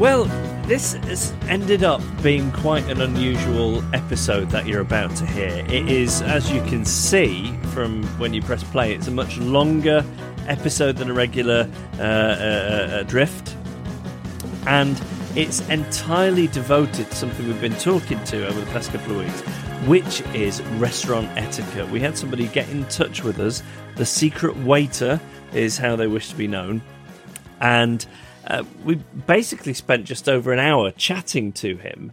Well, this has ended up being quite an unusual episode that you're about to hear. It is, as you can see from when you press play, it's a much longer episode than a regular uh, uh, uh, drift, and it's entirely devoted to something we've been talking to over the past couple of weeks, which is restaurant etiquette. We had somebody get in touch with us. The secret waiter is how they wish to be known, and uh, we basically spent just over an hour chatting to him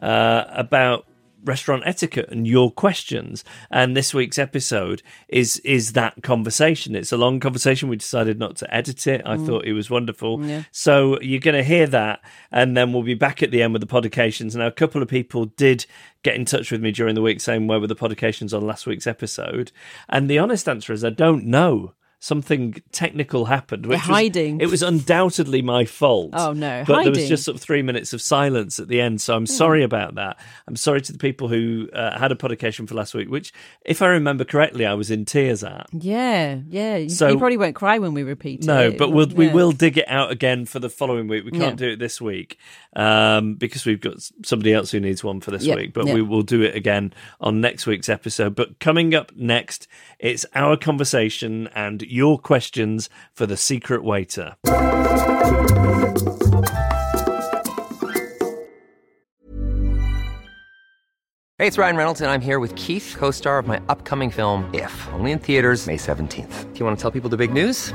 uh, about restaurant etiquette and your questions. And this week's episode is is that conversation. It's a long conversation. We decided not to edit it. I thought it was wonderful. So you're going to hear that, and then we'll be back at the end with the podications. Now, a couple of people did get in touch with me during the week saying where were the podications on last week's episode, and the honest answer is I don't know. Something technical happened. Which was- hiding. it was undoubtedly my fault. Oh, no, But there was just sort of three minutes of silence at the end. So I'm sorry about that. I'm sorry to the people who uh, had a publication for last week, which, if I remember correctly, I was in tears at. Yeah, yeah. So- you probably won't cry when we repeat it. No, it. but we'll, we will dig it out again for the following week. We can't Yeah. do it this week um, because we've got somebody else who needs one for this Yeah, week. But yeah. we will do it again on next week's episode. But coming up next, it's our conversation and your questions for the secret waiter. Hey, it's Ryan Reynolds, and I'm here with Keith, co-star of my upcoming film, If, only in theaters May 17th. Do you want to tell people the big news?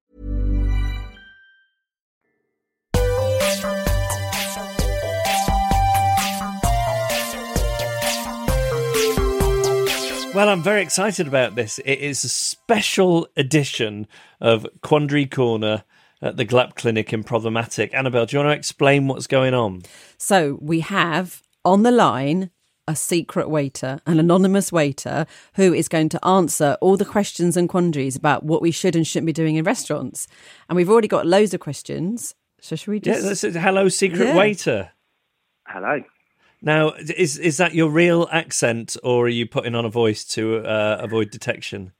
Well, I'm very excited about this. It is a special edition of Quandary Corner at the GLAP Clinic in Problematic. Annabelle, do you want to explain what's going on? So we have on the line a secret waiter, an anonymous waiter, who is going to answer all the questions and quandaries about what we should and shouldn't be doing in restaurants. And we've already got loads of questions. So should we Yeah, just? this Hello Secret Yeah. Waiter. Hello. Now, is is that your real accent, or are you putting on a voice to uh, avoid detection?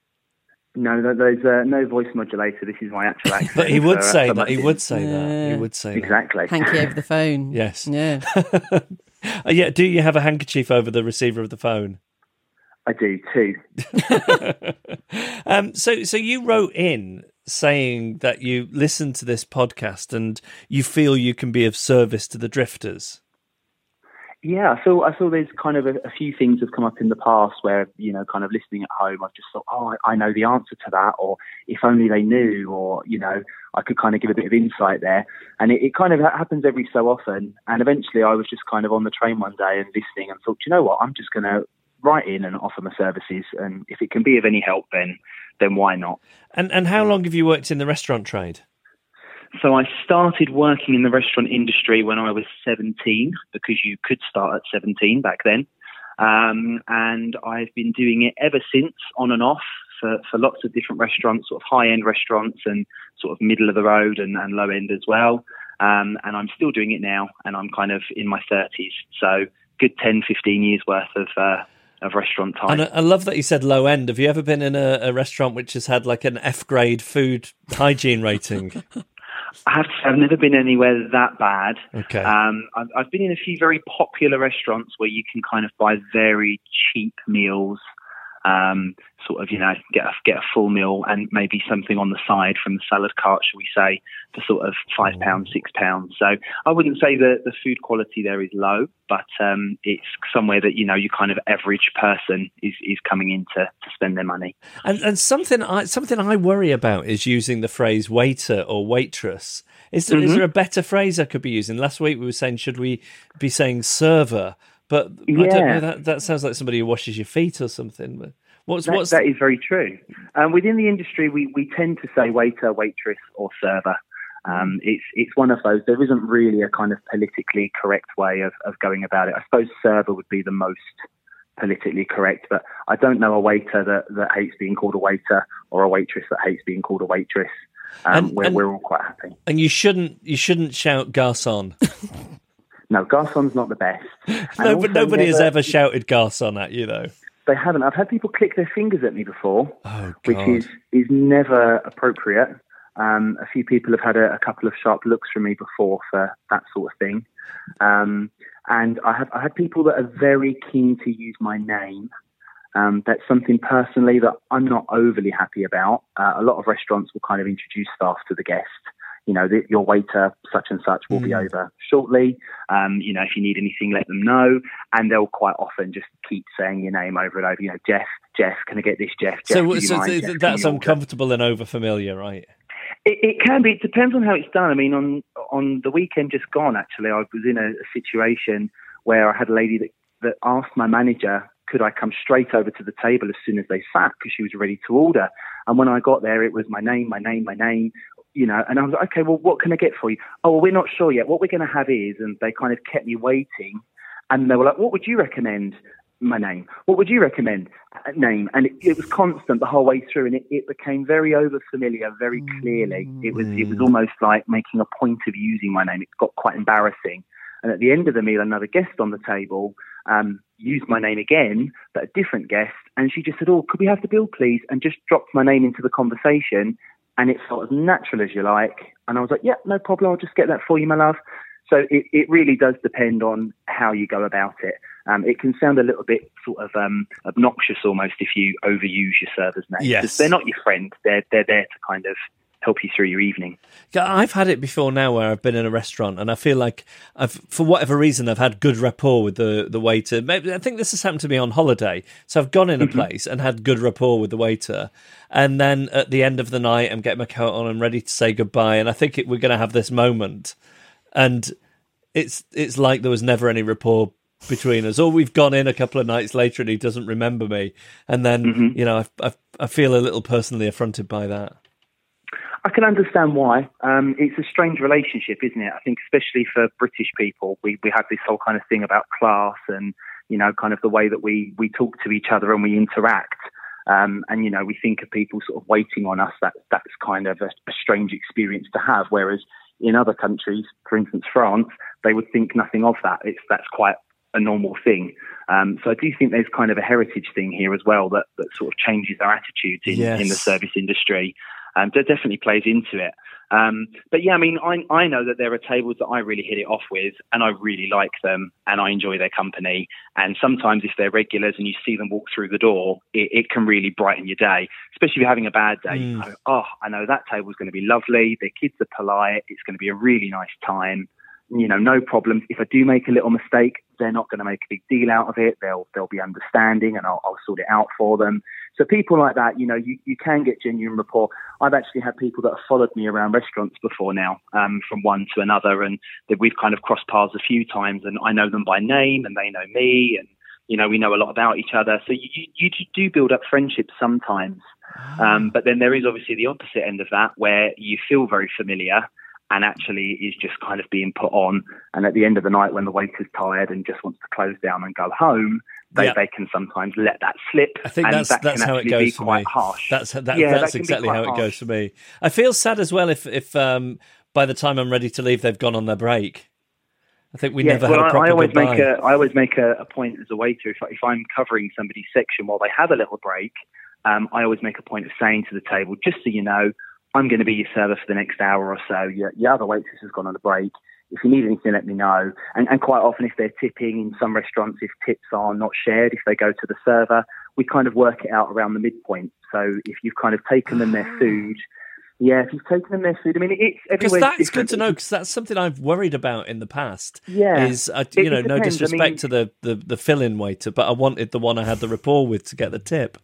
No, there's uh, no voice modulator. This is my actual accent. But he would so, uh, say so that. He would say that. He would say Exactly. Hanky over the phone. Yes. Yeah. Uh, yeah. Do you have a handkerchief over the receiver of the phone? I do too. Um, so, so you wrote in saying that you listen to this podcast and you feel you can be of service to the drifters. Yeah, feel I saw there's kind of a, a few things have come up in the past where you know, kind of listening at home, I've just thought, oh, I, I know the answer to that, or if only they knew, or you know, I could kind of give a bit of insight there. And it, it kind of happens every so often. And eventually, I was just kind of on the train one day and listening, and thought, you know what, I'm just going to write in and offer my services, and if it can be of any help, then then why not? And and how long have you worked in the restaurant trade? So I started working in the restaurant industry when I was 17 because you could start at 17 back then. Um, and I've been doing it ever since, on and off, for, for lots of different restaurants, sort of high end restaurants and sort of middle of the road and, and low end as well. Um, and I'm still doing it now, and I'm kind of in my 30s. So good 10, 15 years worth of. Uh, of restaurant time. And I, love that you said low end. Have you ever been in a, a restaurant which has had like an F grade food hygiene rating? I have to say, I've never been anywhere that bad. Okay. Um, I've, I've been in a few very popular restaurants where you can kind of buy very cheap meals um, sort of, you know, get a, get a full meal and maybe something on the side from the salad cart, shall we say, for sort of five mm. pounds, six pounds. So I wouldn't say that the food quality there is low, but um, it's somewhere that you know, you kind of average person is, is coming in to, to spend their money. And, and something I something I worry about is using the phrase waiter or waitress. Is there, mm-hmm. is there a better phrase I could be using? Last week we were saying, should we be saying server? But yeah. I don't know. That that sounds like somebody who washes your feet or something. What's that, what's that is very true. Um, within the industry, we, we tend to say waiter, waitress, or server. Um, it's it's one of those. There isn't really a kind of politically correct way of, of going about it. I suppose server would be the most politically correct, but I don't know a waiter that, that hates being called a waiter or a waitress that hates being called a waitress. Um, and, we're, and, we're all quite happy. And you shouldn't you shouldn't shout garçon. No, Garçon's not the best. no, but nobody never, has ever shouted Garçon at you, though. They haven't. I've had people click their fingers at me before, oh, which is is never appropriate. Um, a few people have had a, a, couple of sharp looks from me before for that sort of thing, um, and I have I had people that are very keen to use my name. Um, that's something personally that I'm not overly happy about. Uh, a lot of restaurants will kind of introduce staff to the guest you know, the, your waiter such and such will mm. be over shortly. Um, you know, if you need anything, let them know. And they'll quite often just keep saying your name over and over. You know, Jeff, Jeff, can I get this, Jeff? Jeff so, so mind, Jeff, that's uncomfortable and overfamiliar, right? It, it, can be. It depends on how it's done. I mean, on on the weekend just gone, actually, I was in a, a situation where I had a lady that, that asked my manager could I come straight over to the table as soon as they sat because she was ready to order. And when I got there, it was my name, my name, my name you know, and I was like, okay, well, what can I get for you? Oh, well, we're not sure yet. What we're going to have is, and they kind of kept me waiting, and they were like, what would you recommend? My name. What would you recommend? Name. And it, it was constant the whole way through, and it, it became very over familiar very clearly. It was it was mm. almost like making a point of using my name. It got quite embarrassing. And at the end of the meal, another guest on the table um, used my name again, but a different guest, and she just said, "Oh, could we have the bill, please?" and just dropped my name into the conversation and it felt as natural as you like. And I was like, yeah, no problem. I'll just get that for you, my love. So it, it really does depend on how you go about it. Um, it can sound a little bit sort of um, obnoxious almost if you overuse your server's name. Yes. They're not your friend. They're, they're there to kind of help you through your evening. Yeah, I've had it before now where I've been in a restaurant and I feel like I've, for whatever reason, I've had good rapport with the, the waiter. Maybe I think this has happened to me on holiday. So I've gone in a mm-hmm. place and had good rapport with the waiter. And then at the end of the night, I'm getting my coat on and ready to say goodbye. And I think it, we're going to have this moment. And it's, it's like there was never any rapport between us. Or we've gone in a couple of nights later and he doesn't remember me. And then, mm-hmm. you know, I, I, I feel a little personally affronted by that. I can understand why. Um, it's a strange relationship, isn't it? I think, especially for British people, we, we have this whole kind of thing about class and, you know, kind of the way that we, we talk to each other and we interact. Um, and, you know, we think of people sort of waiting on us. That, that's kind of a, a strange experience to have. Whereas in other countries, for instance, France, they would think nothing of that. It's, that's quite a normal thing. Um, so I do think there's kind of a heritage thing here as well that, that sort of changes our attitudes in, yes. in the service industry um, that definitely plays into it. Um, but yeah, I mean, I, I know that there are tables that I really hit it off with, and I really like them, and I enjoy their company. And sometimes, if they're regulars and you see them walk through the door, it, it can really brighten your day. Especially if you're having a bad day, mm. you go, "Oh, I know that table's going to be lovely. Their kids are polite. It's going to be a really nice time." You know, no problems. If I do make a little mistake, they're not going to make a big deal out of it. They'll they'll be understanding, and I'll, I'll sort it out for them. So people like that, you know, you, you can get genuine rapport. I've actually had people that have followed me around restaurants before now, um, from one to another, and that we've kind of crossed paths a few times, and I know them by name, and they know me, and you know, we know a lot about each other. So you you, you do build up friendships sometimes. Ah. Um, but then there is obviously the opposite end of that, where you feel very familiar and actually is just kind of being put on. And at the end of the night, when the waiter's tired and just wants to close down and go home, they, Yeah. they can sometimes let that slip. I think and that's that that's how it goes for quite me. harsh. That's that, Yeah, that's be exactly how it goes for me. I feel sad as well if if um, by the time I'm ready to leave, they've gone on their break. I think we Yeah, never well, had a I- proper I always goodbye. make a I always make a, a point as a waiter if, if I'm covering somebody's section while they have a little break, um, I always make a point of saying to the table, just so you know, I'm going to be your server for the next hour or so. Your, your other waitress has gone on a break. If you need anything, let me know. And, and quite often, if they're tipping in some restaurants, if tips are not shared, if they go to the server, we kind of work it out around the midpoint. So if you've kind of taken them their food, yeah, if you've taken them their food, I mean, it's Because that's good to know. Because that's something I've worried about in the past. Yeah. is uh, It- you know it no depends. I disrespect mean- to the, the the fill-in waiter, but I wanted the one I had the rapport with to get the tip.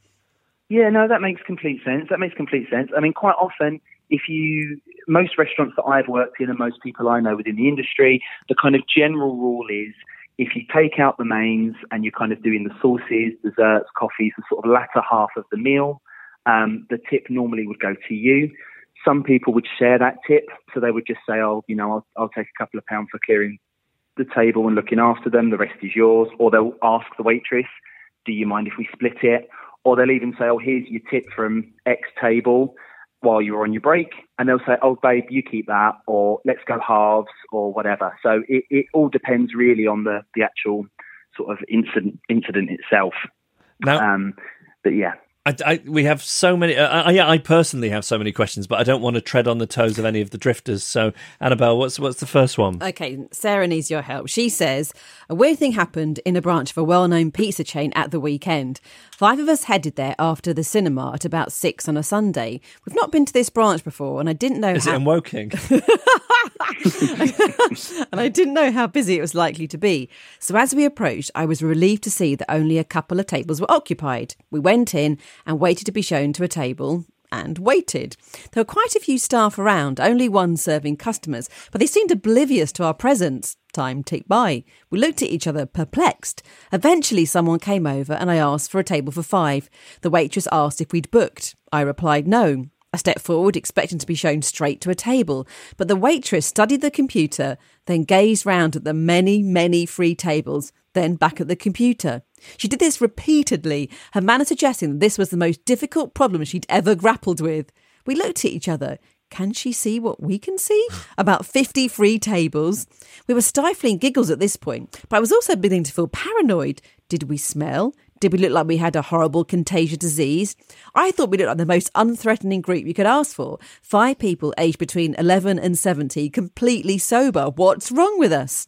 Yeah, no, that makes complete sense. That makes complete sense. I mean, quite often, if you, most restaurants that I've worked in and most people I know within the industry, the kind of general rule is if you take out the mains and you're kind of doing the sauces, desserts, coffees, the sort of latter half of the meal, um, the tip normally would go to you. Some people would share that tip, so they would just say, "Oh, you know, I'll, I'll take a couple of pounds for clearing the table and looking after them. The rest is yours." Or they'll ask the waitress, "Do you mind if we split it?" Or they'll even say, "Oh, here's your tip from X table while you're on your break," and they'll say, "Oh, babe, you keep that," or "Let's go halves," or whatever. So it, it all depends really on the the actual sort of incident incident itself. Now, Um, but yeah. I, I, we have so many. Uh, I, yeah, I personally have so many questions, but I don't want to tread on the toes of any of the drifters. So, Annabelle, what's what's the first one? Okay, Sarah needs your help. She says a weird thing happened in a branch of a well-known pizza chain at the weekend. Five of us headed there after the cinema at about six on a Sunday. We've not been to this branch before, and I didn't know Is how. it in Woking? and I didn't know how busy it was likely to be. So as we approached, I was relieved to see that only a couple of tables were occupied. We went in and waited to be shown to a table. And waited. There were quite a few staff around, only one serving customers, but they seemed oblivious to our presence. Time ticked by. We looked at each other, perplexed. Eventually, someone came over and I asked for a table for five. The waitress asked if we'd booked. I replied no. I stepped forward, expecting to be shown straight to a table, but the waitress studied the computer, then gazed round at the many, many free tables, then back at the computer. She did this repeatedly, her manner suggesting that this was the most difficult problem she'd ever grappled with. We looked at each other. Can she see what we can see? About 50 free tables. We were stifling giggles at this point, but I was also beginning to feel paranoid. Did we smell? Did we look like we had a horrible contagious disease? I thought we looked like the most unthreatening group you could ask for. Five people aged between 11 and 70, completely sober. What's wrong with us?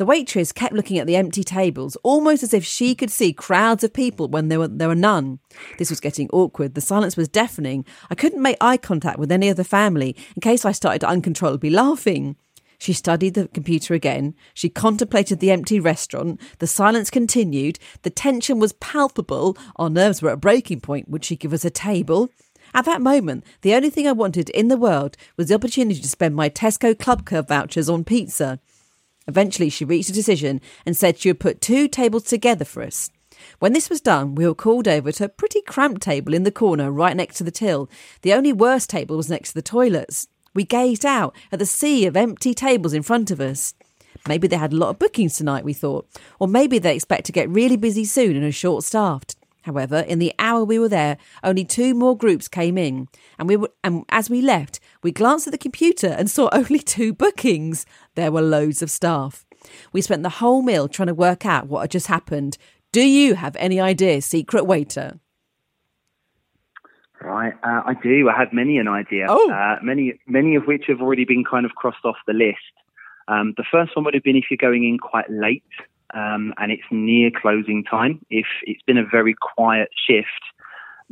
The waitress kept looking at the empty tables, almost as if she could see crowds of people when there were, there were none. This was getting awkward. The silence was deafening. I couldn't make eye contact with any of the family in case I started uncontrollably laughing. She studied the computer again. She contemplated the empty restaurant. The silence continued. The tension was palpable. Our nerves were at breaking point. Would she give us a table? At that moment, the only thing I wanted in the world was the opportunity to spend my Tesco Club Card vouchers on pizza. Eventually, she reached a decision and said she would put two tables together for us. When this was done, we were called over to a pretty cramped table in the corner right next to the till. The only worse table was next to the toilets. We gazed out at the sea of empty tables in front of us. Maybe they had a lot of bookings tonight, we thought, or maybe they expect to get really busy soon and are short staffed. However, in the hour we were there, only two more groups came in, and we were, and as we left, we glanced at the computer and saw only two bookings. There were loads of staff. We spent the whole meal trying to work out what had just happened. Do you have any idea, secret waiter? Right, uh, I do. I have many an idea. Oh. Uh, many, many of which have already been kind of crossed off the list. Um, the first one would have been if you're going in quite late um, and it's near closing time. If it's been a very quiet shift,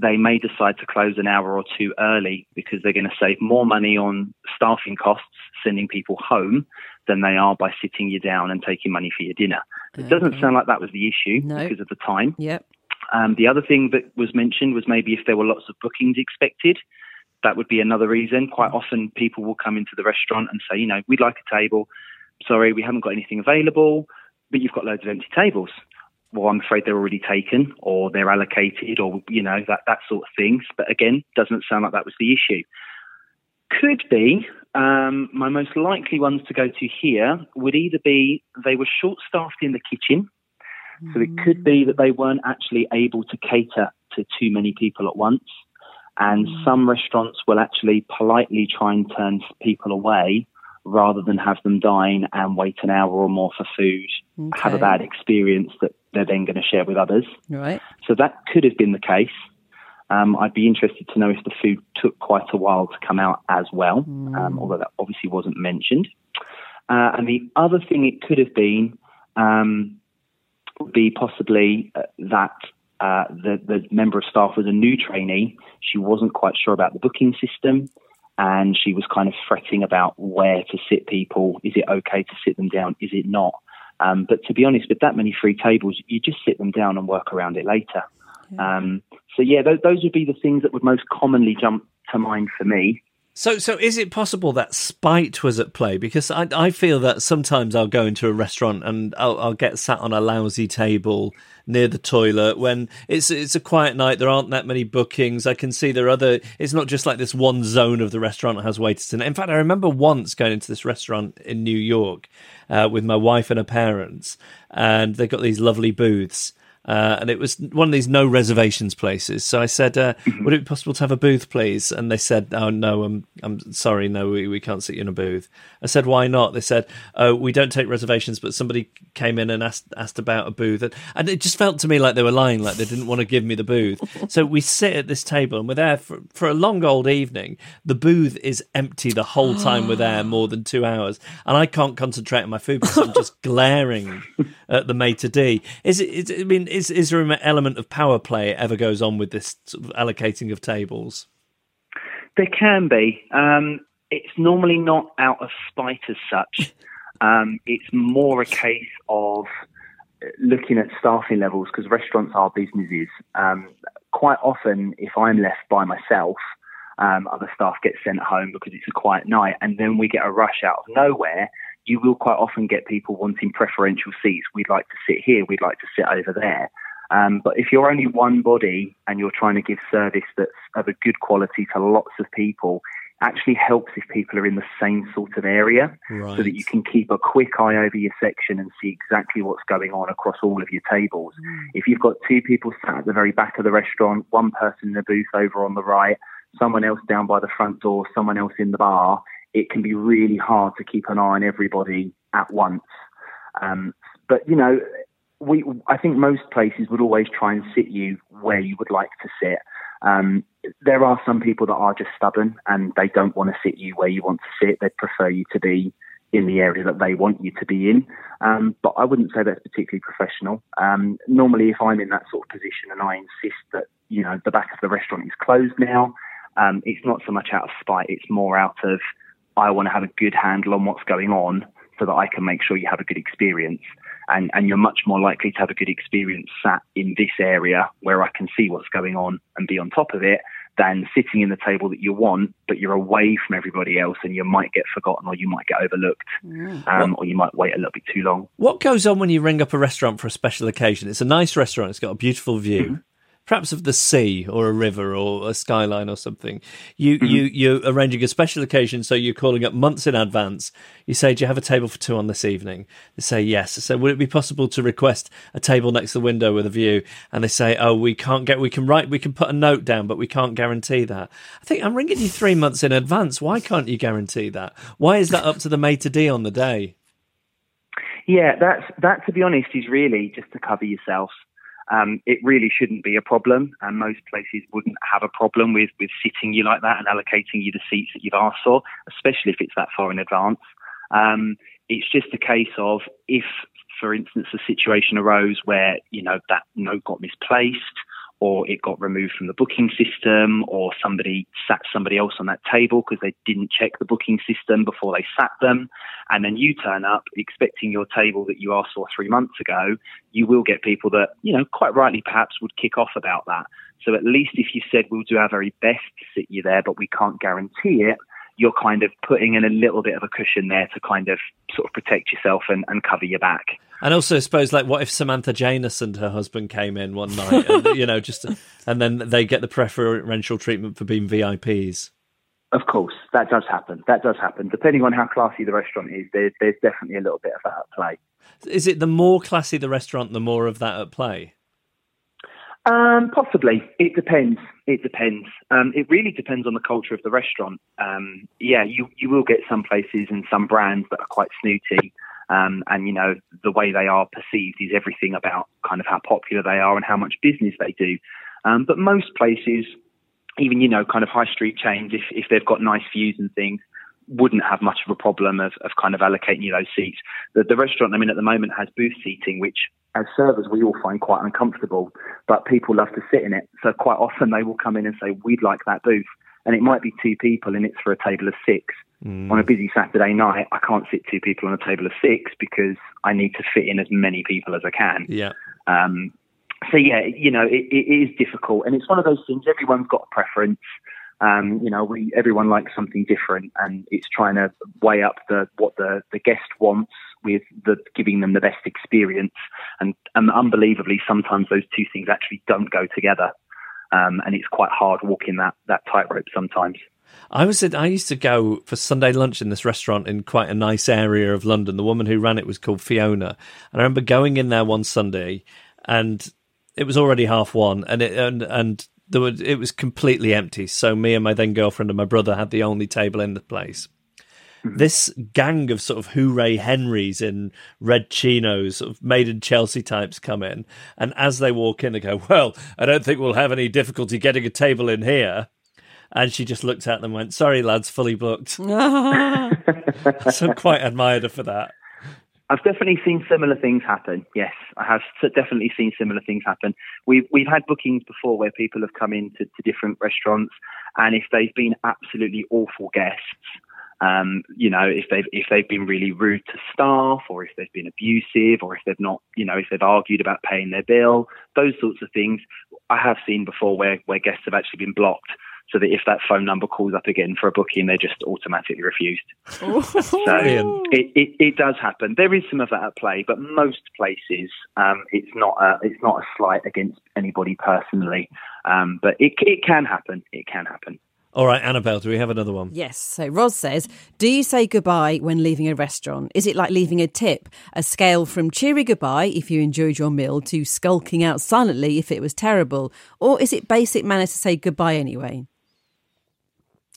they may decide to close an hour or two early because they're going to save more money on staffing costs sending people home than they are by sitting you down and taking money for your dinner. It doesn't sound like that was the issue No. because of the time. Yep. Um, the other thing that was mentioned was maybe if there were lots of bookings expected, that would be another reason. Quite often, people will come into the restaurant and say, you know, we'd like a table. Sorry, we haven't got anything available, but you've got loads of empty tables. Well, I'm afraid they're already taken or they're allocated or, you know, that, that sort of things. But again, doesn't sound like that was the issue. Could be um, my most likely ones to go to here would either be they were short staffed in the kitchen, so it could be that they weren't actually able to cater to too many people at once. And some restaurants will actually politely try and turn people away rather than have them dine and wait an hour or more for food, have a bad experience that they're then going to share with others. Right. So that could have been the case. Um, I'd be interested to know if the food took quite a while to come out as well, um, although that obviously wasn't mentioned. Uh, and the other thing it could have been um, would be possibly uh, that uh, the, the member of staff was a new trainee. She wasn't quite sure about the booking system. And she was kind of fretting about where to sit people. Is it okay to sit them down? Is it not? Um, but to be honest, with that many free tables, you just sit them down and work around it later. Um, so yeah, those, those would be the things that would most commonly jump to mind for me. So, so is it possible that spite was at play? Because I, I feel that sometimes I'll go into a restaurant and I'll, I'll get sat on a lousy table near the toilet when it's it's a quiet night. There aren't that many bookings. I can see there are other. It's not just like this one zone of the restaurant has waiters in it. In fact, I remember once going into this restaurant in New York uh, with my wife and her parents, and they got these lovely booths. Uh, and it was one of these no reservations places. So I said, uh, "Would it be possible to have a booth, please?" And they said, "Oh no, I'm I'm sorry, no, we, we can't sit you in a booth." I said, "Why not?" They said, "Oh, we don't take reservations, but somebody came in and asked asked about a booth, and, and it just felt to me like they were lying, like they didn't want to give me the booth." so we sit at this table and we're there for for a long old evening. The booth is empty the whole time we're there, more than two hours, and I can't concentrate on my food because I'm just glaring at the maitre d. Is it? Is, I mean, is is there an element of power play ever goes on with this sort of allocating of tables? There can be. Um, it's normally not out of spite as such. Um, it's more a case of looking at staffing levels because restaurants are businesses. Um, quite often, if I'm left by myself, um, other staff get sent home because it's a quiet night, and then we get a rush out of nowhere. You will quite often get people wanting preferential seats. We'd like to sit here. We'd like to sit over there. Um, but if you're only one body and you're trying to give service that's of a good quality to lots of people, actually helps if people are in the same sort of area so that you can keep a quick eye over your section and see exactly what's going on across all of your tables. If you've got two people sat at the very back of the restaurant, one person in the booth over on the right, someone else down by the front door, someone else in the bar, it can be really hard to keep an eye on everybody at once. Um, but you know, we I think most places would always try and sit you where you would like to sit. Um, there are some people that are just stubborn and they don't want to sit you where you want to sit. They prefer you to be in the area that they want you to be in. Um, but I wouldn't say that's particularly professional. Um, normally, if I'm in that sort of position and I insist that you know the back of the restaurant is closed now, um, it's not so much out of spite. It's more out of I want to have a good handle on what's going on so that I can make sure you have a good experience. And, and you're much more likely to have a good experience sat in this area where I can see what's going on and be on top of it than sitting in the table that you want, but you're away from everybody else and you might get forgotten or you might get overlooked um, or you might wait a little bit too long. What goes on when you ring up a restaurant for a special occasion? It's a nice restaurant. It's got a beautiful view, perhaps of the sea or a river or a skyline or something. You mm-hmm. you you're arranging a special occasion, so you're calling up months in advance. You say, "Do you have a table for two on this evening?" They say, "Yes." So, would it be possible to request a table next to the window with a view? And they say, "Oh, we can't get. We can write. We can put a note down, but we can't guarantee that." I think I'm ringing you three months in advance. Why can't you guarantee that? Why is that up to the maitre d on the day? Yeah, that's that. To be honest, is really just to cover yourself. Um, it really shouldn't be a problem, and most places wouldn't have a problem with with sitting you like that and allocating you the seats that you've asked for, especially if it's that far in advance. Um, it's just a case of if, for instance, a situation arose where you know that note got misplaced or it got removed from the booking system, or somebody sat somebody else on that table because they didn't check the booking system before they sat them, and then you turn up expecting your table that you asked for three months ago, you will get people that, you know, quite rightly perhaps would kick off about that. So at least if you said we'll do our very best to sit you there, but we can't guarantee it, you're kind of putting in a little bit of a cushion there to kind of sort of protect yourself and, and cover your back. And also, I suppose, like, what if Samantha Janus and her husband came in one night, and, you know, just and then they get the preferential treatment for being VIPs? Of course, that does happen. That does happen. Depending on how classy the restaurant is, there's, there's definitely a little bit of that at play. Is it the more classy the restaurant, the more of that at play? Um, possibly. It depends. It depends. Um, it really depends on the culture of the restaurant. Um, yeah, you you will get some places and some brands that are quite snooty, um, and you know the way they are perceived is everything about kind of how popular they are and how much business they do. Um, but most places, even you know, kind of high street chains, if if they've got nice views and things, wouldn't have much of a problem of, of kind of allocating you those seats. The, the restaurant I'm in at the moment has booth seating, which as servers we all find quite uncomfortable, but people love to sit in it. So quite often they will come in and say, we'd like that booth. And it might be two people and it's for a table of six. Mm. On a busy Saturday night, I can't sit two people on a table of six because I need to fit in as many people as I can. Yeah. Um, so yeah, you know, it, it is difficult, and it's one of those things. Everyone's got a preference. Um, you know, we everyone likes something different, and it's trying to weigh up the what the the guest wants with the giving them the best experience. And, and unbelievably, sometimes those two things actually don't go together, um, and it's quite hard walking that that tightrope sometimes. I was at, I used to go for Sunday lunch in this restaurant in quite a nice area of London. The woman who ran it was called Fiona, and I remember going in there one Sunday, and it was already half one, and it and and there was, it was completely empty. So me and my then girlfriend and my brother had the only table in the place. Mm-hmm. This gang of sort of hooray Henrys in red chinos, sort of made in Chelsea types come in, and as they walk in, they go, "Well, I don't think we'll have any difficulty getting a table in here." And she just looked at them and went, Sorry, lads, fully booked. so I'm quite admired her for that. I've definitely seen similar things happen. Yes, I have definitely seen similar things happen. We've we've had bookings before where people have come into to different restaurants, and if they've been absolutely awful guests, um, you know, if they've if they've been really rude to staff, or if they've been abusive, or if they've not, you know, if they've argued about paying their bill, those sorts of things, I have seen before where where guests have actually been blocked so that if that phone number calls up again for a booking, they're just automatically refused. so it, it, it, does happen. There is some of that at play, but most places um, it's not a, it's not a slight against anybody personally, um, but it it can happen. It can happen. All right, Annabelle, do we have another one? Yes. So Roz says, Do you say goodbye when leaving a restaurant? Is it like leaving a tip? A scale from cheery goodbye if you enjoyed your meal to skulking out silently if it was terrible? Or is it basic manner to say goodbye anyway?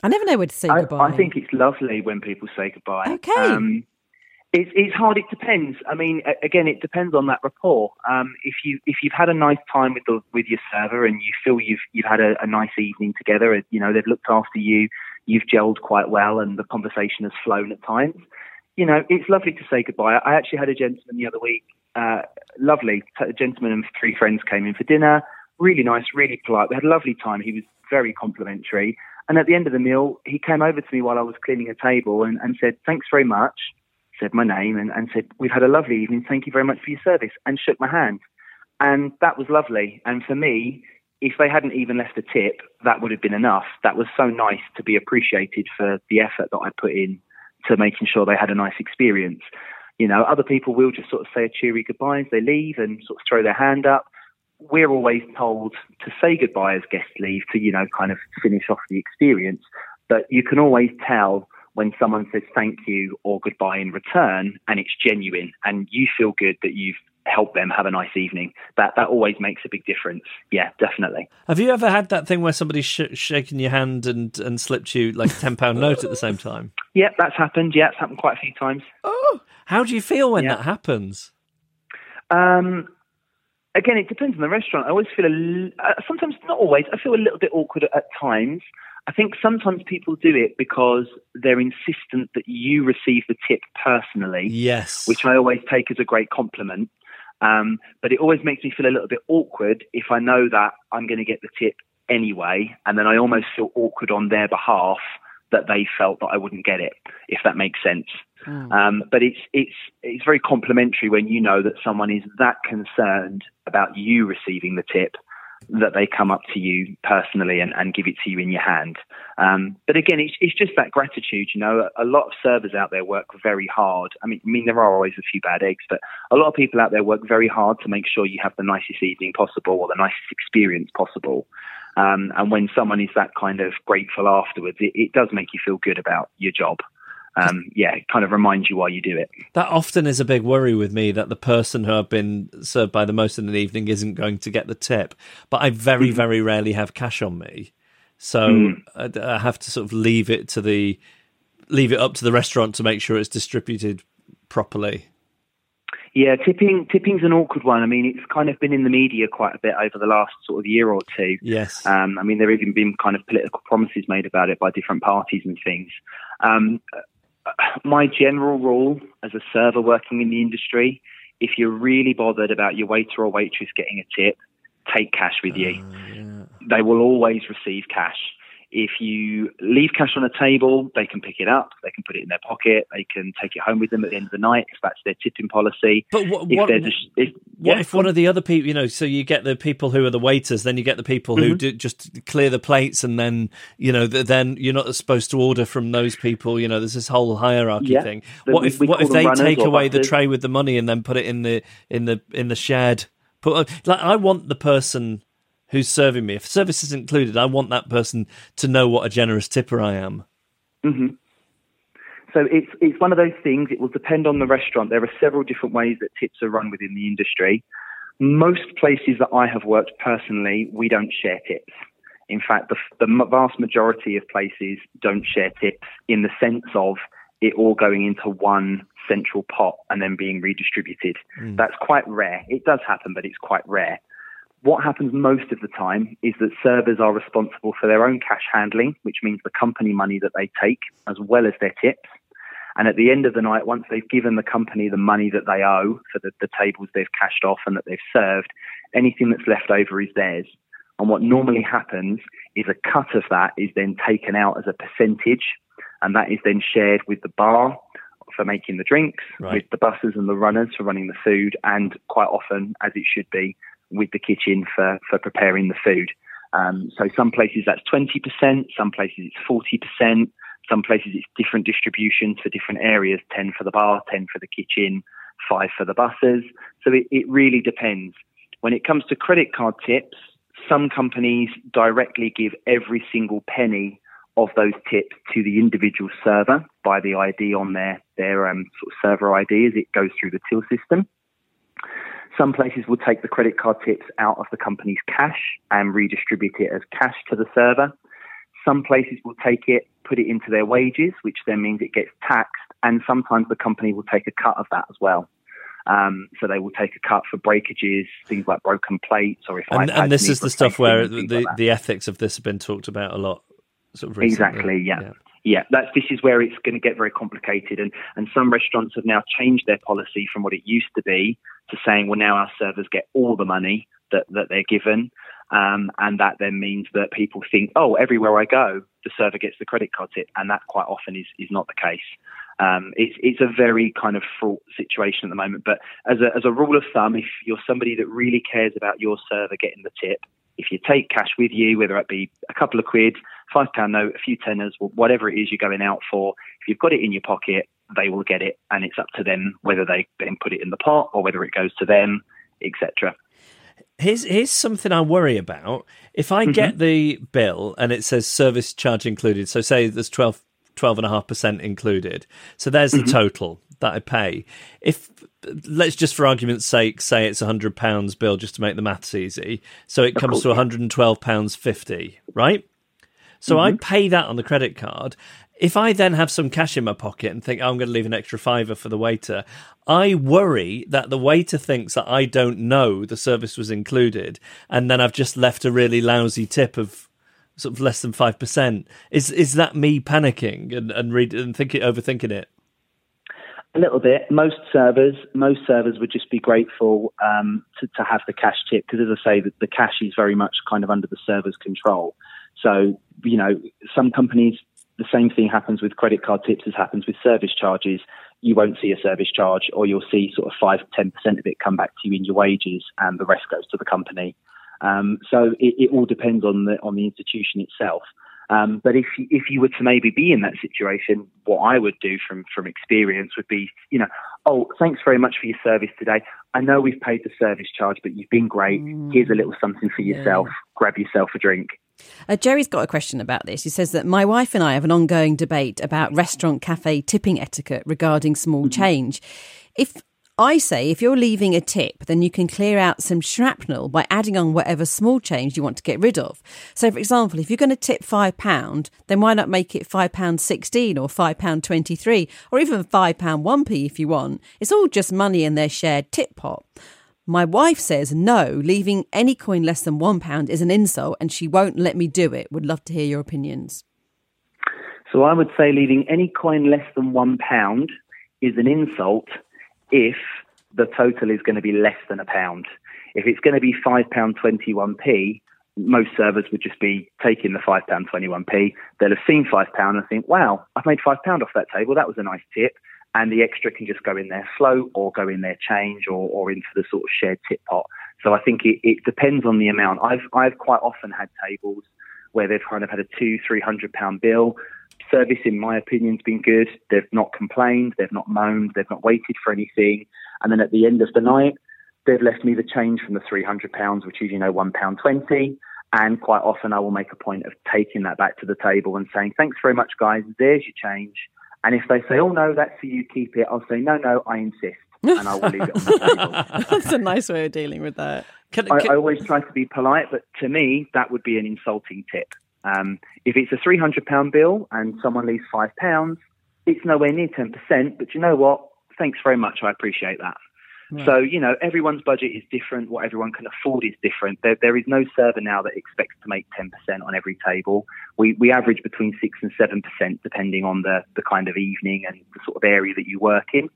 I never know where to say I, goodbye. I think it's lovely when people say goodbye. Okay. Um, it's it's hard. It depends. I mean, again, it depends on that rapport. Um, if you if you've had a nice time with the with your server and you feel you've you've had a, a nice evening together, you know they've looked after you, you've gelled quite well, and the conversation has flown at times. You know, it's lovely to say goodbye. I actually had a gentleman the other week. Uh, lovely, a gentleman and three friends came in for dinner. Really nice, really polite. We had a lovely time. He was very complimentary. And at the end of the meal, he came over to me while I was cleaning a table and, and said, Thanks very much, said my name, and, and said, We've had a lovely evening. Thank you very much for your service, and shook my hand. And that was lovely. And for me, if they hadn't even left a tip, that would have been enough. That was so nice to be appreciated for the effort that I put in to making sure they had a nice experience. You know, other people will just sort of say a cheery goodbye as they leave and sort of throw their hand up we're always told to say goodbye as guests leave to, you know, kind of finish off the experience. But you can always tell when someone says thank you or goodbye in return and it's genuine and you feel good that you've helped them have a nice evening. That that always makes a big difference. Yeah, definitely. Have you ever had that thing where somebody's sh- shaken your hand and, and slipped you like a ten pound note at the same time? Yeah, that's happened. Yeah, it's happened quite a few times. Oh, how do you feel when yeah. that happens? Um, again, it depends on the restaurant. I always feel a, uh, sometimes not always. I feel a little bit awkward at, at times. I think sometimes people do it because they're insistent that you receive the tip personally. Yes, which I always take as a great compliment. Um, but it always makes me feel a little bit awkward if I know that I'm going to get the tip anyway, and then I almost feel awkward on their behalf that they felt that I wouldn't get it, if that makes sense. Mm. Um, but it's it's it's very complimentary when you know that someone is that concerned about you receiving the tip that they come up to you personally and, and give it to you in your hand. Um, but again, it's, it's just that gratitude. You know, a, lot of servers out there work very hard. I mean, I mean, there are always a few bad eggs, but a lot of people out there work very hard to make sure you have the nicest evening possible or the nicest experience possible. Um, and when someone is that kind of grateful afterwards, it, it does make you feel good about your job. Um, yeah, it kind of reminds you why you do it. That often is a big worry with me that the person who I've been served by the most in an evening isn't going to get the tip. But I very, mm. very rarely have cash on me. So mm. I, I have to sort of leave it to the leave it up to the restaurant to make sure it's distributed properly. Yeah, tipping tipping's an awkward one. I mean, it's kind of been in the media quite a bit over the last sort of year or two. Yes. Um, I mean, there have even been kind of political promises made about it by different parties and things. Um, my general rule as a server working in the industry, if you're really bothered about your waiter or waitress getting a tip, take cash with you. Uh, yeah. They will always receive cash. If you leave cash on a table, they can pick it up, they can put it in their pocket, they can take it home with them at the end of the night if that's their tipping policy. But what, what, if, if, what yeah, if one of the other people, you know, so you get the people who are the waiters, then you get the people who mm-hmm. do just clear the plates, and then you know, then you're not supposed to order from those people. You know, there's this whole hierarchy yeah. thing. What if what if they take away the tray with the money and then put it in the in the in the shed? Put like I want the person who's serving me. If service is included, I want that person to know what a generous tipper I am. Mm-hmm. So it's it's one of those things. It will depend on the restaurant. There are several different ways that tips are run within the industry. Most places that I have worked personally, we don't share tips. In fact, the, the vast majority of places don't share tips in the sense of it all going into one central pot and then being redistributed. Mm. That's quite rare. It does happen, but it's quite rare. What happens most of the time is that servers are responsible for their own cash handling, which means the company money that they take, as well as their tips. And at the end of the night, once they've given the company the money that they owe for the, the tables they've cashed off and that they've served, anything that's left over is theirs. And what normally happens is a cut of that is then taken out as a percentage, and that is then shared with the bar for making the drinks, right. with the buses and the runners for running the food, and quite often, as it should be, with the kitchen for, for preparing the food. Um, so some places that's 20%, some places it's 40%, some places it's different distributions for different areas 10 for the bar, 10 for the kitchen, 5 for the buses. So it, it really depends. When it comes to credit card tips, some companies directly give every single penny of those tips to the individual server by the ID on their their um, sort of server ID as it goes through the till system. Some places will take the credit card tips out of the company's cash and redistribute it as cash to the server. Some places will take it, put it into their wages, which then means it gets taxed, and sometimes the company will take a cut of that as well. Um, so they will take a cut for breakages, things like broken plates, or if and, and this is the stuff where the, like the ethics of this have been talked about a lot. Sort of exactly, yeah. yeah yeah, that's this is where it's going to get very complicated, and and some restaurants have now changed their policy from what it used to be to saying, well, now our servers get all the money that that they're given, um, and that then means that people think, oh, everywhere I go, the server gets the credit card tip, and that quite often is is not the case. Um, it's it's a very kind of fraught situation at the moment. But as a as a rule of thumb, if you're somebody that really cares about your server getting the tip, if you take cash with you, whether it be a couple of quid, five pound note, a few tenners, whatever it is you're going out for, if you've got it in your pocket, they will get it, and it's up to them whether they then put it in the pot or whether it goes to them, etc. Here's here's something I worry about. If I mm-hmm. get the bill and it says service charge included, so say there's 12 12.5% included. So there's mm-hmm. the total that I pay. If let's just for argument's sake say it's a hundred pounds bill just to make the maths easy, so it comes to one hundred and twelve pounds fifty, right? So mm-hmm. I pay that on the credit card. If I then have some cash in my pocket and think oh, I'm going to leave an extra fiver for the waiter, I worry that the waiter thinks that I don't know the service was included, and then I've just left a really lousy tip of sort of less than five percent. Is is that me panicking and and read and thinking overthinking it? A little bit. Most servers, most servers would just be grateful um, to, to have the cash tip because, as I say, the, the cash is very much kind of under the server's control. So, you know, some companies, the same thing happens with credit card tips as happens with service charges. You won't see a service charge, or you'll see sort of 5 10% of it come back to you in your wages, and the rest goes to the company. Um, so it, it, all depends on the on the institution itself. Um, but if if you were to maybe be in that situation, what I would do from from experience would be, you know, oh, thanks very much for your service today. I know we've paid the service charge, but you've been great. Mm. Here's a little something for yourself. Yeah. Grab yourself a drink. Uh, Jerry's got a question about this. He says that my wife and I have an ongoing debate about restaurant cafe tipping etiquette regarding small mm-hmm. change. If I say if you're leaving a tip, then you can clear out some shrapnel by adding on whatever small change you want to get rid of. So, for example, if you're going to tip £5, then why not make it £5.16 or £5.23 or even £5 1p if you want? It's all just money in their shared tip pot. My wife says no, leaving any coin less than £1 is an insult and she won't let me do it. Would love to hear your opinions. So, I would say leaving any coin less than £1 is an insult if the total is going to be less than a pound. If it's going to be £5.21p, most servers would just be taking the £5.21p. They'll have seen £5 and think, wow, I've made £5 off that table. That was a nice tip. And the extra can just go in their float or go in their change or, or into the sort of shared tip pot. So I think it, it depends on the amount. I've, I've quite often had tables where they've kind of had a two, three hundred pound bill service, in my opinion, has been good. They've not complained, they've not moaned, they've not waited for anything. And then at the end of the night, they've left me the change from the £300, which is, you know, £1.20. And quite often I will make a point of taking that back to the table and saying, thanks very much, guys, there's your change. And if they say, oh, no, that's for you, keep it, I'll say, no, no, I insist. And I will leave it on the table. that's a nice way of dealing with that. Can, can... I, I always try to be polite, but to me, that would be an insulting tip. Um, if it's a £300 bill and someone leaves £5, it's nowhere near 10%, but you know what? Thanks very much. I appreciate that. Right. So, you know, everyone's budget is different. What everyone can afford is different. There, there is no server now that expects to make 10% on every table. We, we average between 6 and 7% depending on the, the kind of evening and the sort of area that you work in.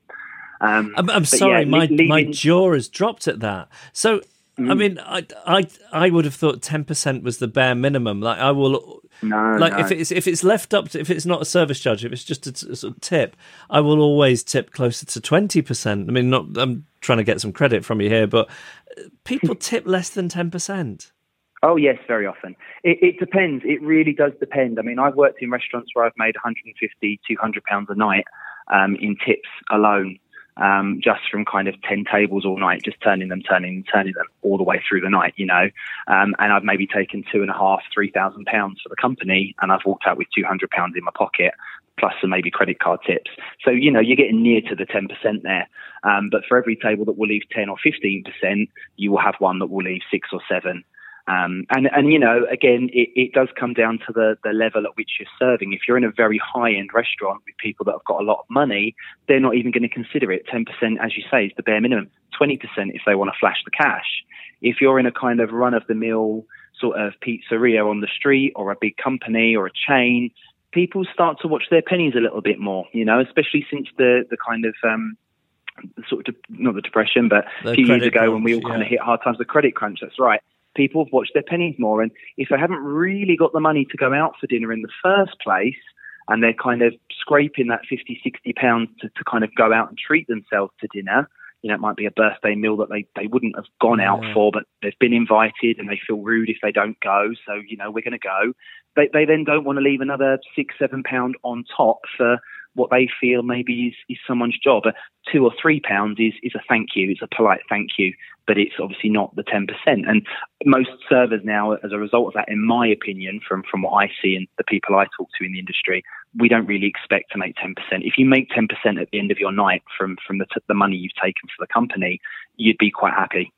Um, I'm, I'm sorry, yeah, my, leaving... my jaw has dropped at that. So Mm. I mean, I, I I would have thought ten percent was the bare minimum. Like I will, no, like no. if it's if it's left up to if it's not a service charge, if it's just a, a sort of tip, I will always tip closer to twenty percent. I mean, not I'm trying to get some credit from you here, but people tip less than ten percent. Oh yes, very often. It, it, depends. It really does depend. I mean, I've worked in restaurants where I've made 150, 200 pounds a night um, in tips alone um, just from kind of 10 tables all night, just turning them, turning them, turning them all the way through the night, you know. Um, and I've maybe taken two and a half, three thousand pounds for the company, and I've walked out with 200 pounds in my pocket, plus some maybe credit card tips. So, you know, you're getting near to the 10% there. Um, but for every table that will leave 10 or 15%, you will have one that will leave six or seven. Um, and, and, you know, again, it, it, does come down to the, the level at which you're serving. If you're in a very high end restaurant with people that have got a lot of money, they're not even going to consider it. 10%, as you say, is the bare minimum. 20% if they want to flash the cash. If you're in a kind of run of the mill sort of pizzeria on the street or a big company or a chain, people start to watch their pennies a little bit more, you know, especially since the, the kind of, um, sort of, de- not the depression, but the a few years ago crunch, when we all yeah. kind of hit hard times, the credit crunch, that's right people have watched their pennies more. And if they haven't really got the money to go out for dinner in the first place, and they're kind of scraping that 50, 60 pounds to, to kind of go out and treat themselves to dinner, you know, it might be a birthday meal that they, they wouldn't have gone out yeah. for, but they've been invited and they feel rude if they don't go. So, you know, we're going to go. They, they then don't want to leave another six, seven pound on top for what they feel maybe is, is someone's job. A two or three pounds is, is a thank you, it's a polite thank you, but it's obviously not the 10%. And most servers now, as a result of that, in my opinion, from, from what I see and the people I talk to in the industry, we don't really expect to make 10%. If you make 10% at the end of your night from, from the, t- the money you've taken for the company, you'd be quite happy.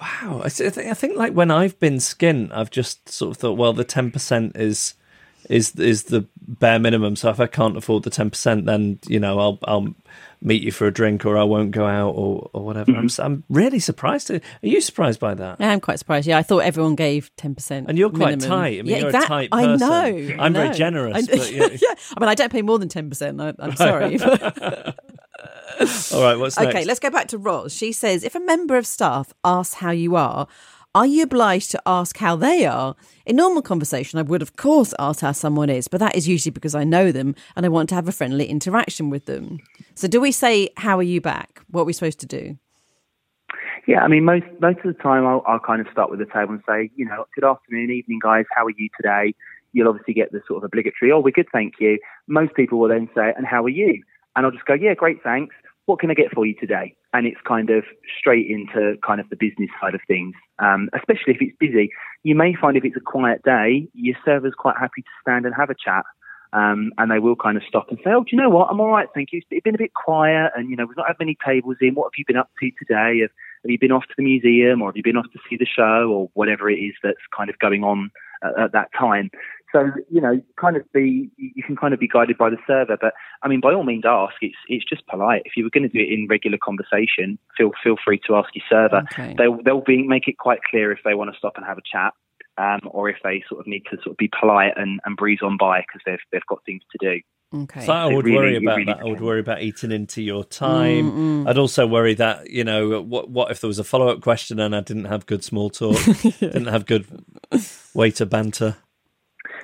Wow. I, th- I think like when I've been skint, I've just sort of thought, well, the 10% is is is the bare minimum. So if I can't afford the ten percent, then you know I'll I'll meet you for a drink or I won't go out or, or whatever. Mm-hmm. I'm I'm really surprised. To, are you surprised by that? Yeah, I'm quite surprised. Yeah, I thought everyone gave ten percent. And you're quite minimum. tight. I mean, yeah, you're that, a tight person. I know. I'm I very generous. I, but, yeah. yeah. I mean, I don't pay more than ten percent. I'm sorry. All right, what's next? Okay, let's go back to Roz. She says, if a member of staff asks how you are, are you obliged to ask how they are? In normal conversation, I would, of course, ask how someone is, but that is usually because I know them and I want to have a friendly interaction with them. So, do we say, How are you back? What are we supposed to do? Yeah, I mean, most most of the time, I'll, I'll kind of start with the table and say, you know, good afternoon, evening, guys. How are you today? You'll obviously get the sort of obligatory, oh, we're good, thank you. Most people will then say, and how are you? And I'll just go, yeah, great, thanks. What can I get for you today? And it's kind of straight into kind of the business side of things. Um, especially if it's busy, you may find if it's a quiet day, your server's quite happy to stand and have a chat. Um, and they will kind of stop and say, "Oh, do you know what? I'm all right, thank you. It's been a bit quiet, and you know we've not had many tables in. What have you been up to today? Have, have you been off to the museum, or have you been off to see the show, or whatever it is that's kind of going on at, at that time?" So you know, kind of be you can kind of be guided by the server, but I mean, by all means, ask. It's it's just polite. If you were going to do it in regular conversation, feel feel free to ask your server. Okay. They'll they'll be make it quite clear if they want to stop and have a chat um, or if they sort of need to sort of be polite and, and breeze on by because they've they've got things to do. Okay. So I would really- worry about really that. I would worry about eating into your time. I'd also worry that you know what what if there was a follow up question and I didn't have good small talk, didn't have good waiter banter.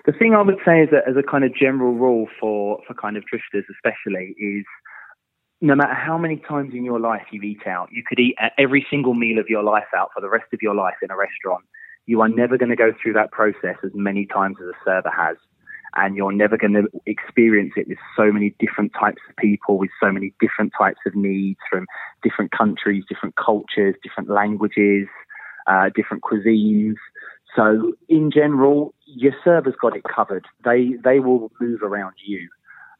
The thing I would say as a, as a kind of general rule for, for kind of drifters, especially, is no matter how many times in your life you eat out, you could eat at every single meal of your life out for the rest of your life in a restaurant. You are never going to go through that process as many times as a server has. And you're never going to experience it with so many different types of people, with so many different types of needs from different countries, different cultures, different languages, uh, different cuisines. So in general, your server's got it covered. They they will move around you.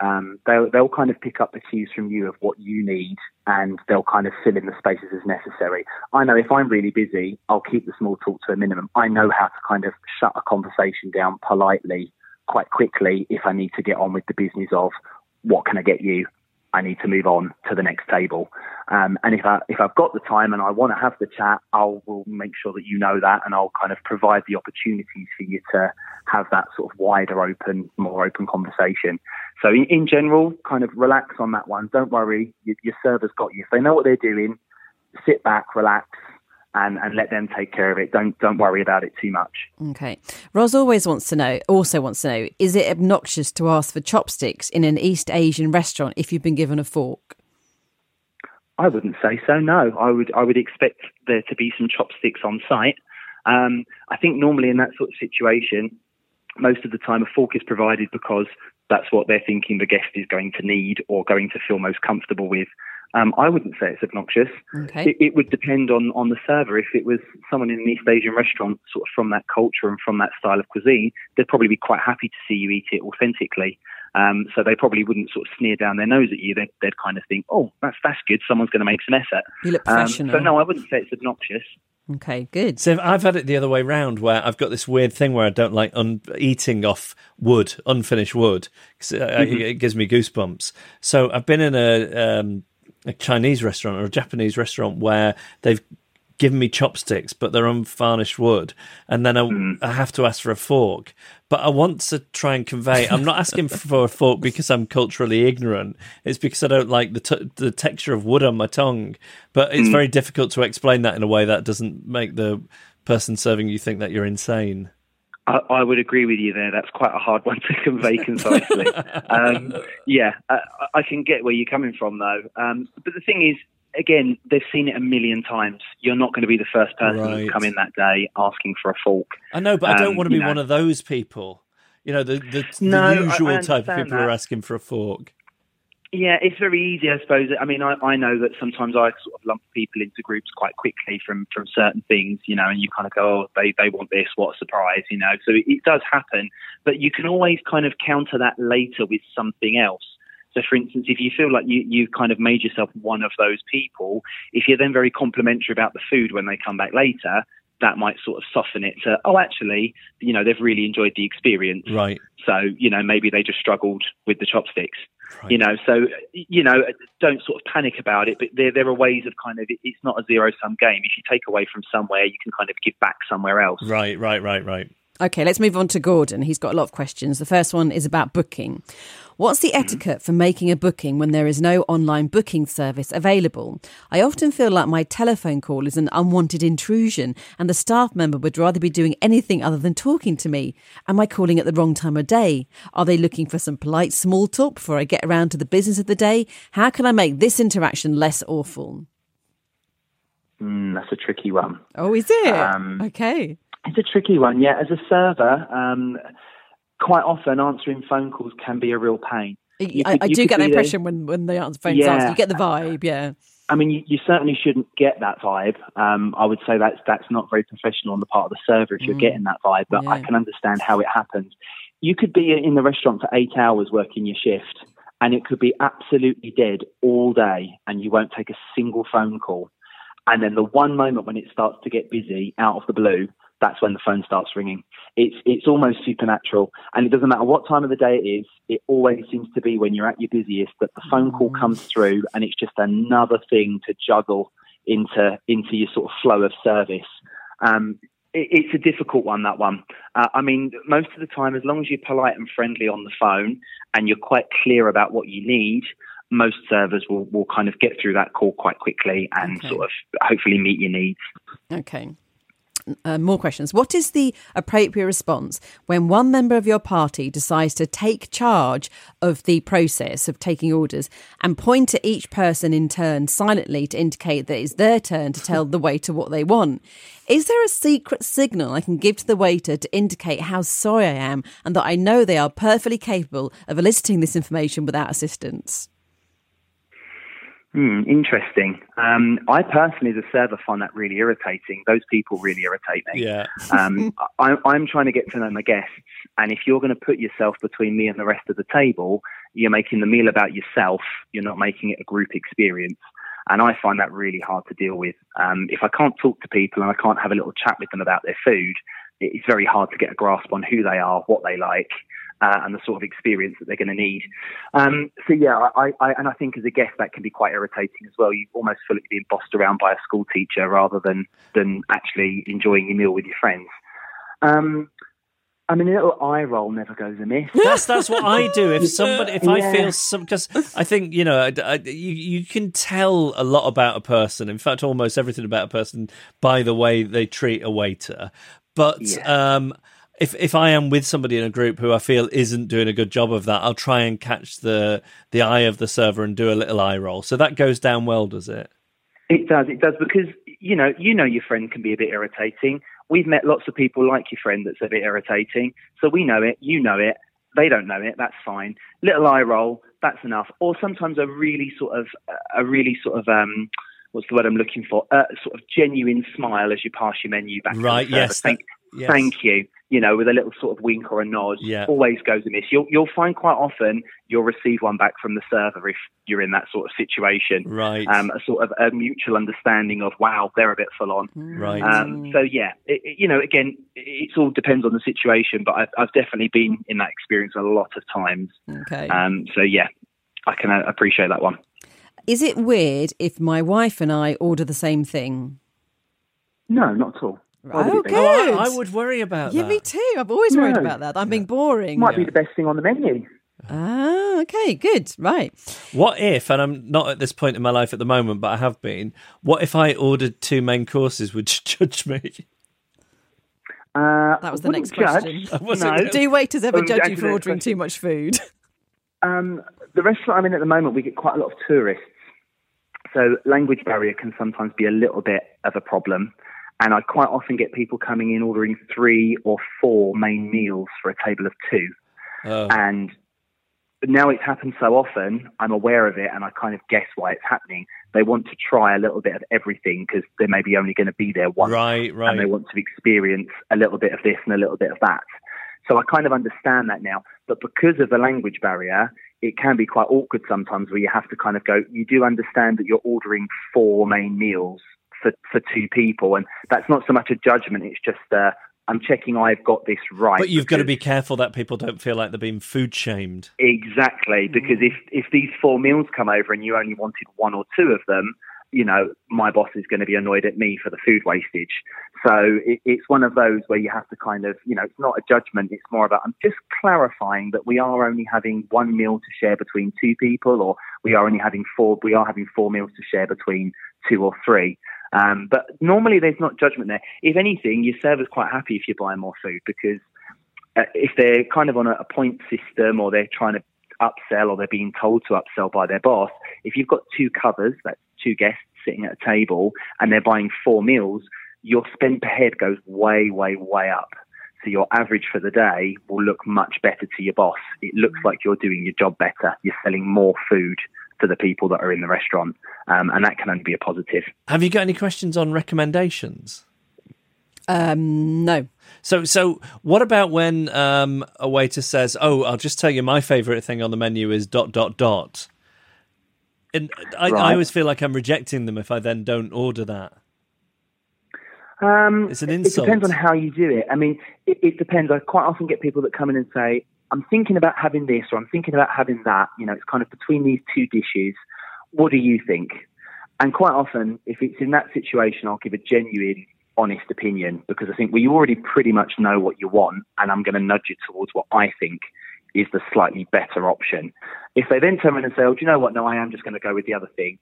Um, they'll they'll kind of pick up the cues from you of what you need, and they'll kind of fill in the spaces as necessary. I know if I'm really busy, I'll keep the small talk to a minimum. I know how to kind of shut a conversation down politely, quite quickly, if I need to get on with the business of what can I get you. I need to move on to the next table. Um, and if I if I've got the time and I want to have the chat, I'll will make sure that you know that, and I'll kind of provide the opportunities for you to have that sort of wider, open, more open conversation. So in, in general, kind of relax on that one. Don't worry, your, your server's got you. If they know what they're doing, sit back, relax, and, and let them take care of it. Don't don't worry about it too much. Okay. Roz always wants to know, also wants to know, is it obnoxious to ask for chopsticks in an East Asian restaurant if you've been given a fork? I wouldn't say so. No, I would. I would expect there to be some chopsticks on site. Um, I think normally in that sort of situation, most of the time a fork is provided because that's what they're thinking the guest is going to need or going to feel most comfortable with. Um, I wouldn't say it's obnoxious. Okay. It, it would depend on, on the server. If it was someone in an East Asian restaurant, sort of from that culture and from that style of cuisine, they'd probably be quite happy to see you eat it authentically. Um, so they probably wouldn't sort of sneer down their nose at you. They'd, they'd kind of think, "Oh, that's that's good. Someone's going to make some effort." You look Um, professional. so no, I wouldn't say it's obnoxious. Okay, good. So I've had it the other way round, where I've got this weird thing where I don't like un- eating off wood, unfinished wood, 'cause it, it gives me goosebumps. So I've been in a, um, a Chinese restaurant or a Japanese restaurant where they've given me chopsticks, but they're unvarnished wood, and then I, hmm. I have to ask for a fork. But I want to try and convey. I'm not asking for a fork because I'm culturally ignorant. It's because I don't like the t- the texture of wood on my tongue. But it's hmm. very difficult to explain that in a way that doesn't make the person serving you think that you're insane. I, I would agree with you there. That's quite a hard one to convey concisely. um, yeah, I, I can get where you're coming from, though. Um, but the thing is, again, they've seen it a million times. You're not going to be the first person Right. to come in that day asking for a fork. I know, but I don't Um, want to be know. one of those people. You know, the the, No, the I usual type of people who are asking for a fork. Yeah, it's very easy, I suppose. I mean, I, I know that sometimes I sort of lump people into groups quite quickly from, from certain things, you know, and you kind of go, oh, they, they want this, what a surprise, you know. So it, it does happen, but you can always kind of counter that later with something else. So, for instance, if you feel like you, you've kind of made yourself one of those people, if you're then very complimentary about the food when they come back later, that might sort of soften it to, oh, actually, you know, they've really enjoyed the experience. Right. So, you know, maybe they just struggled with the chopsticks. Right. You know, so you know, don't sort of panic about it. But there, there are ways of kind of. It's not a zero sum game. If you take away from somewhere, you can kind of give back somewhere else. Right, right, right, right. Okay, let's move on to Gordon. He's got a lot of questions. The first one is about booking. What's the etiquette for making a booking when there is no online booking service available? I often feel like my telephone call is an unwanted intrusion and the staff member would rather be doing anything other than talking to me. Am I calling at the wrong time of day? Are they looking for some polite small talk before I get around to the business of the day? How can I make this interaction less awful? Mm, that's a tricky one. Oh, is it? Um, okay. It's a tricky one. Yeah, as a server, um, quite often answering phone calls can be a real pain. I, I do get the there- impression when, when they answer phones, Yeah. answer, you get the vibe, yeah. I mean, you, you, certainly shouldn't get that vibe. Um, I would say that's that's not very professional on the part of the server if you're mm. getting that vibe. But yeah. I can understand how it happens. You could be in the restaurant for eight hours working your shift, and it could be absolutely dead all day, and you won't take a single phone call. And then the one moment when it starts to get busy out of the blue, that's when the phone starts ringing. It's it's almost supernatural, and it doesn't matter what time of the day it is. It always seems to be when you're at your busiest that the phone call mm. comes through, and it's just another thing to juggle into into your sort of flow of service. Um, it, it's a difficult one, that one. Uh, I mean, most of the time, as long as you're polite and friendly on the phone, and you're quite clear about what you need, most servers will, will kind of get through that call quite quickly and okay. sort of hopefully meet your needs. Okay uh, more questions. What is the appropriate response when one member of your party decides to take charge of the process of taking orders and point to each person in turn silently to indicate that it's their turn to tell the waiter what they want? Is there a secret signal I can give to the waiter to indicate how sorry I am and that I know they are perfectly capable of eliciting this information without assistance? Hmm, interesting. Um, I personally, as a server, find that really irritating. Those people really irritate me. Yeah. um, I, I'm trying to get to know my guests, and if you're going to put yourself between me and the rest of the table, you're making the meal about yourself. You're not making it a group experience. And I find that really hard to deal with. Um, if I can't talk to people and I can't have a little chat with them about their food, it's very hard to get a grasp on who they are, what they like, uh, and the sort of experience that they're going to need. Um, so yeah, I, I, and I think as a guest that can be quite irritating as well. You almost feel like you're being bossed around by a school teacher rather than than actually enjoying your meal with your friends. Um, I mean, a little eye roll never goes amiss. That's that's what I do. If somebody, if yeah. I feel some, because I think you know, I, I, you you can tell a lot about a person. In fact, almost everything about a person by the way they treat a waiter. But yeah. um, if if I am with somebody in a group who I feel isn't doing a good job of that, I'll try and catch the the eye of the server and do a little eye roll. So that goes down well, does it? It does. It does because you know you know your friend can be a bit irritating. We've met lots of people like your friend that's a bit irritating, so we know it. You know it. They don't know it. That's fine. Little eye roll. That's enough. Or sometimes a really sort of a really sort of um what's the word I'm looking for? A sort of genuine smile as you pass your menu back. Right. Yes. Thank, that, yes. thank you you know, with a little sort of wink or a nod, yeah. always goes amiss. You'll you'll find quite often you'll receive one back from the server if you're in that sort of situation. Right. Um, a sort of a mutual understanding of wow, they're a bit full on. Right. Um, so yeah, it, it, you know, again, it, it all depends on the situation, but I've, I've definitely been in that experience a lot of times. Okay. Um, so yeah, I can uh, appreciate that one. Is it weird if my wife and I order the same thing? No, not at all. Right. Oh, good. Oh, I, I, would worry about yeah, that. Yeah, me too. I've always no. worried about that. I'm being boring. Might be the best thing on the menu. Ah, okay, good. Right. What if, and I'm not at this point in my life at the moment, but I have been, what if I ordered two main courses? Would you judge me? Uh, that was the next question. no. Do waiters ever judge you for ordering too much food? Um, the restaurant I'm in at the moment, we get quite a lot of tourists. So language barrier can sometimes be a little bit of a problem. And I quite often get people coming in ordering three or four main meals for a table of two. Oh. And now it's happened so often, I'm aware of it and I kind of guess why it's happening. They want to try a little bit of everything because they're maybe only going to be there once. Right, right. And they want to experience a little bit of this and a little bit of that. So I kind of understand that now. But because of the language barrier, it can be quite awkward sometimes where you have to kind of go, you do understand that you're ordering four main meals for, for two people. And that's not so much a judgment, it's just uh, I'm checking I've got this right. But you've got to be careful that people don't feel like they're being food shamed. Exactly, because if, if these four meals come over and you only wanted one or two of them, you know, my boss is going to be annoyed at me for the food wastage. So it, it's one of those where you have to kind of, you know, it's not a judgment. It's more about, I'm just clarifying that we are only having one meal to share between two people, or we are only having four, we are having four meals to share between two or three. Um, but normally there's not judgment there. If anything, your server's quite happy if you're buying more food because uh, if they're kind of on a, a point system or they're trying to upsell or they're being told to upsell by their boss, if you've got two covers, that's two guests sitting at a table, and they're buying four meals, your spend per head goes way, way, way up. So your average for the day will look much better to your boss. It looks like you're doing your job better. You're selling more food for the people that are in the restaurant, um, and that can only be a positive. Have you got any questions on recommendations? Um, no. So, so what about when um, a waiter says, "Oh, I'll just tell you my favourite thing on the menu is dot dot dot," and I, Right. I always feel like I'm rejecting them if I then don't order that. Um, It's an insult. It depends on how you do it. I mean, it, it depends. I quite often get people that come in and say, "I'm thinking about having this," or "I'm thinking about having that." You know, it's kind of between these two dishes. What do you think? And quite often, if it's in that situation, I'll give a genuine, honest opinion because I think we already pretty much know what you want, and I'm going to nudge you towards what I think is the slightly better option. If they then turn around and say, "Oh, do you know what? No, I am just going to go with the other thing,"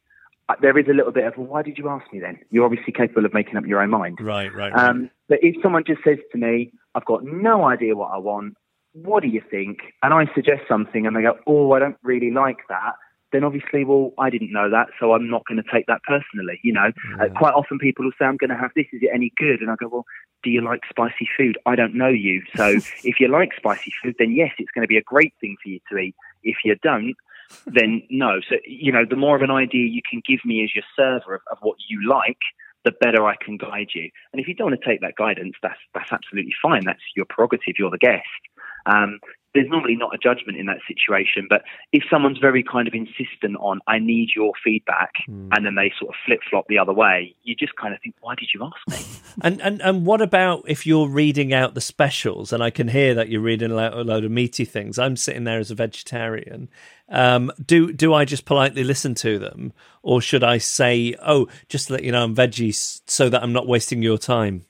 uh, there is a little bit of, "Well, why did you ask me then?" You're obviously capable of making up your own mind. Right, right. right. Um, but if someone just says to me, I've got no idea what I want, what do you think? And I suggest something and they go, oh, I don't really like that. Then obviously, well, I didn't know that, so I'm not going to take that personally. You know, uh, quite often people will say, I'm going to have this. Is it any good? And I go, well, do you like spicy food? I don't know you. So if you like spicy food, then yes, it's going to be a great thing for you to eat. If you don't, then no. So, you know, the more of an idea you can give me as your server of, of what you like, the better I can guide you. And if you don't want to take that guidance, that's that's absolutely fine. That's your prerogative. You're the guest. Um, there's normally not a judgment in that situation, but if someone's very kind of insistent on, I need your feedback, and then they sort of flip flop the other way, you just kind of think, why did you ask me? And, and and what about if you're reading out the specials and I can hear that you're reading a lo- a load of meaty things? I'm sitting there as a vegetarian. Um, do do I just politely listen to them, or should I say, "Oh, just let you know, I'm veggie, so that I'm not wasting your time"?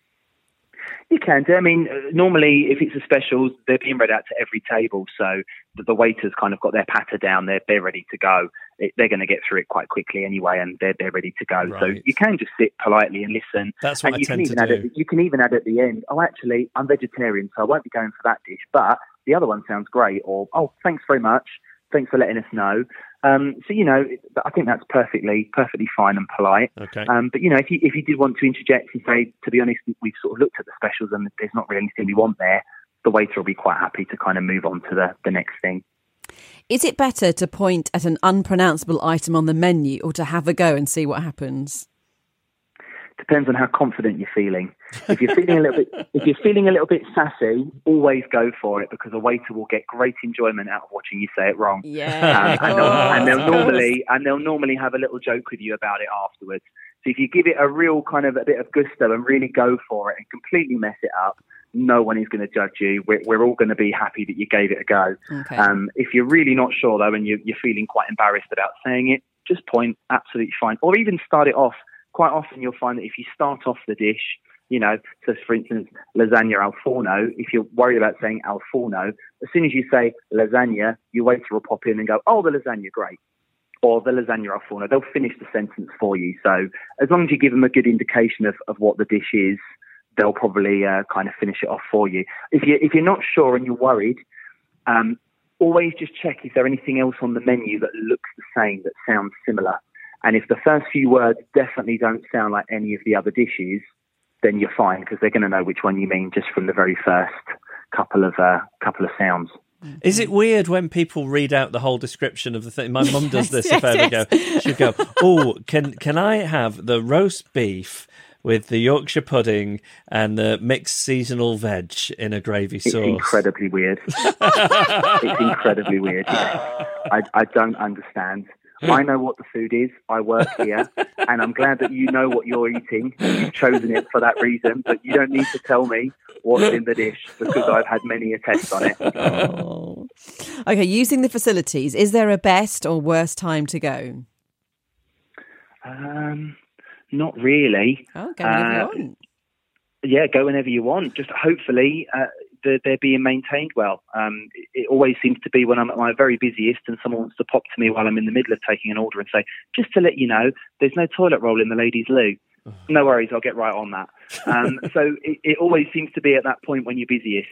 You can do. I mean, uh, normally if it's a special, they're being read out to every table, so the, the waiters kind of got their patter down. They're they're ready to go. It, they're going to get through it quite quickly anyway, and they're they're ready to go. So you can just sit politely and listen. That's what and I you can tend to even add do. At, you can even add at the end. Oh, actually, I'm vegetarian, so I won't be going for that dish, but the other one sounds great. Or oh, thanks very much. Thanks for letting us know. Um, so you know, I think that's perfectly perfectly fine and polite. Okay. Um, but you know, if you if you did want to interject and say, to be honest, we've sort of looked at the specials and there's not really anything we want there, the waiter will be quite happy to kind of move on to the the next thing. Is it better to point at an unpronounceable item on the menu or to have a go and see what happens? Depends on how confident you're feeling. If you're feeling a little bit, if you're feeling a little bit sassy, always go for it because a waiter will get great enjoyment out of watching you say it wrong. Yeah. Um, and, they'll, and they'll normally and they'll normally have a little joke with you about it afterwards. So if you give it a real kind of a bit of gusto and really go for it and completely mess it up, no one is going to judge you. We're, we're all going to be happy that you gave it a go. Okay. Um, if you're really not sure though, and you're, you're feeling quite embarrassed about saying it, just point absolutely fine, or even start it off. Quite often you'll find that if you start off the dish, you know, so for instance, lasagna al forno, if you're worried about saying al forno, as soon as you say lasagna, your waiter will pop in and go, oh, the lasagna, great. Or the lasagna al forno. They'll finish the sentence for you. So as long as you give them a good indication of, of what the dish is, they'll probably uh, kind of finish it off for you. If, you. if you're not sure and you're worried, um, always just check is there anything else on the menu that looks the same, that sounds similar. And if the first few words definitely don't sound like any of the other dishes, then you're fine because they're going to know which one you mean just from the very first couple of uh, couple of sounds. Is it weird when people read out the whole description of the thing? My mum does this Yes, if I ever yes, go. She'll go, "Oh, can can I have the roast beef with the Yorkshire pudding and the mixed seasonal veg in a gravy sauce?" It's incredibly weird. it's incredibly weird. I, I don't understand. I know what the food is. I work here, and I'm glad that you know what you're eating. You've chosen it for that reason, but you don't need to tell me what's in the dish because I've had many a test on it. Oh. Okay, using the facilities, is there a best or worst time to go? Um, not really. Oh, go whenever you Uh, want. yeah, go whenever you want. Just hopefully uh, they're, they're being maintained well. Um, it, always seems to be when I'm at my very busiest and someone wants to pop to me while I'm in the middle of taking an order and say, just to let you know, there's no toilet roll in the ladies' loo. No worries, I'll get right on that. Um, so it, it always seems to be at that point when you're busiest.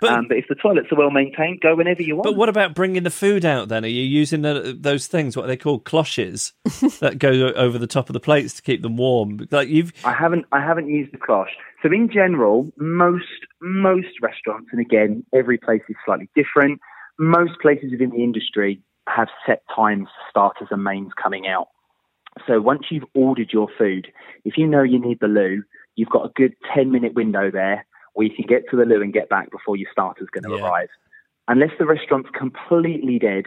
But- um, but if the toilets are well maintained, go whenever you want. But what about bringing the food out then? Are you using the, those things, what are they called, cloches, that go over the top of the plates to keep them warm? Like you've, I haven't I haven't used the cloche. So in general, most most restaurants, and again, every place is slightly different. Most places within the industry have set times for starters and mains coming out. So once you've ordered your food, if you know you need the loo, you've got a good 10 minute window there where you can get to the loo and get back before your starter's going to Yeah. arrive. Unless the restaurant's completely dead,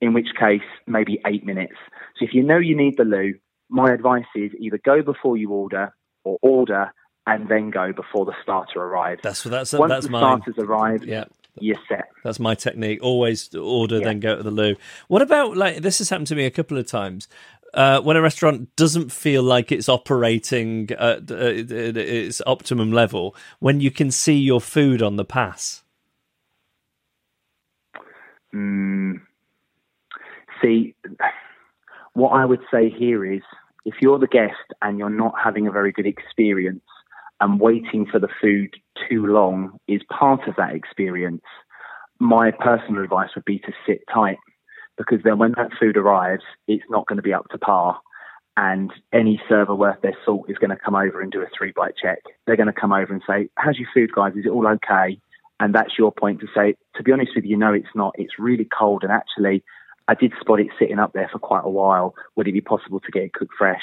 in which case maybe eight minutes. So if you know you need the loo, my advice is either go before you order or order and then go before the starter arrives. That's that's Once that's the mine. starters arrive, Yeah. you're set. That's my technique. Always order, Yeah. then go to the loo. What about like this has happened to me a couple of times. Uh, when a restaurant doesn't feel like it's operating at, uh, its optimum level, when you can see your food on the pass. Mm. See, what I would say here is if you're the guest and you're not having a very good experience and waiting for the food too long is part of that experience, my personal advice would be to sit tight because then when that food arrives, it's not going to be up to par. And any server worth their salt is going to come over and do a three bite check. They're going to come over and say, How's your food, guys? Is it all okay? And that's your point to say, to be honest with you, no, it's not. It's really cold. And actually, I did spot it sitting up there for quite a while. Would it be possible to get it cooked fresh?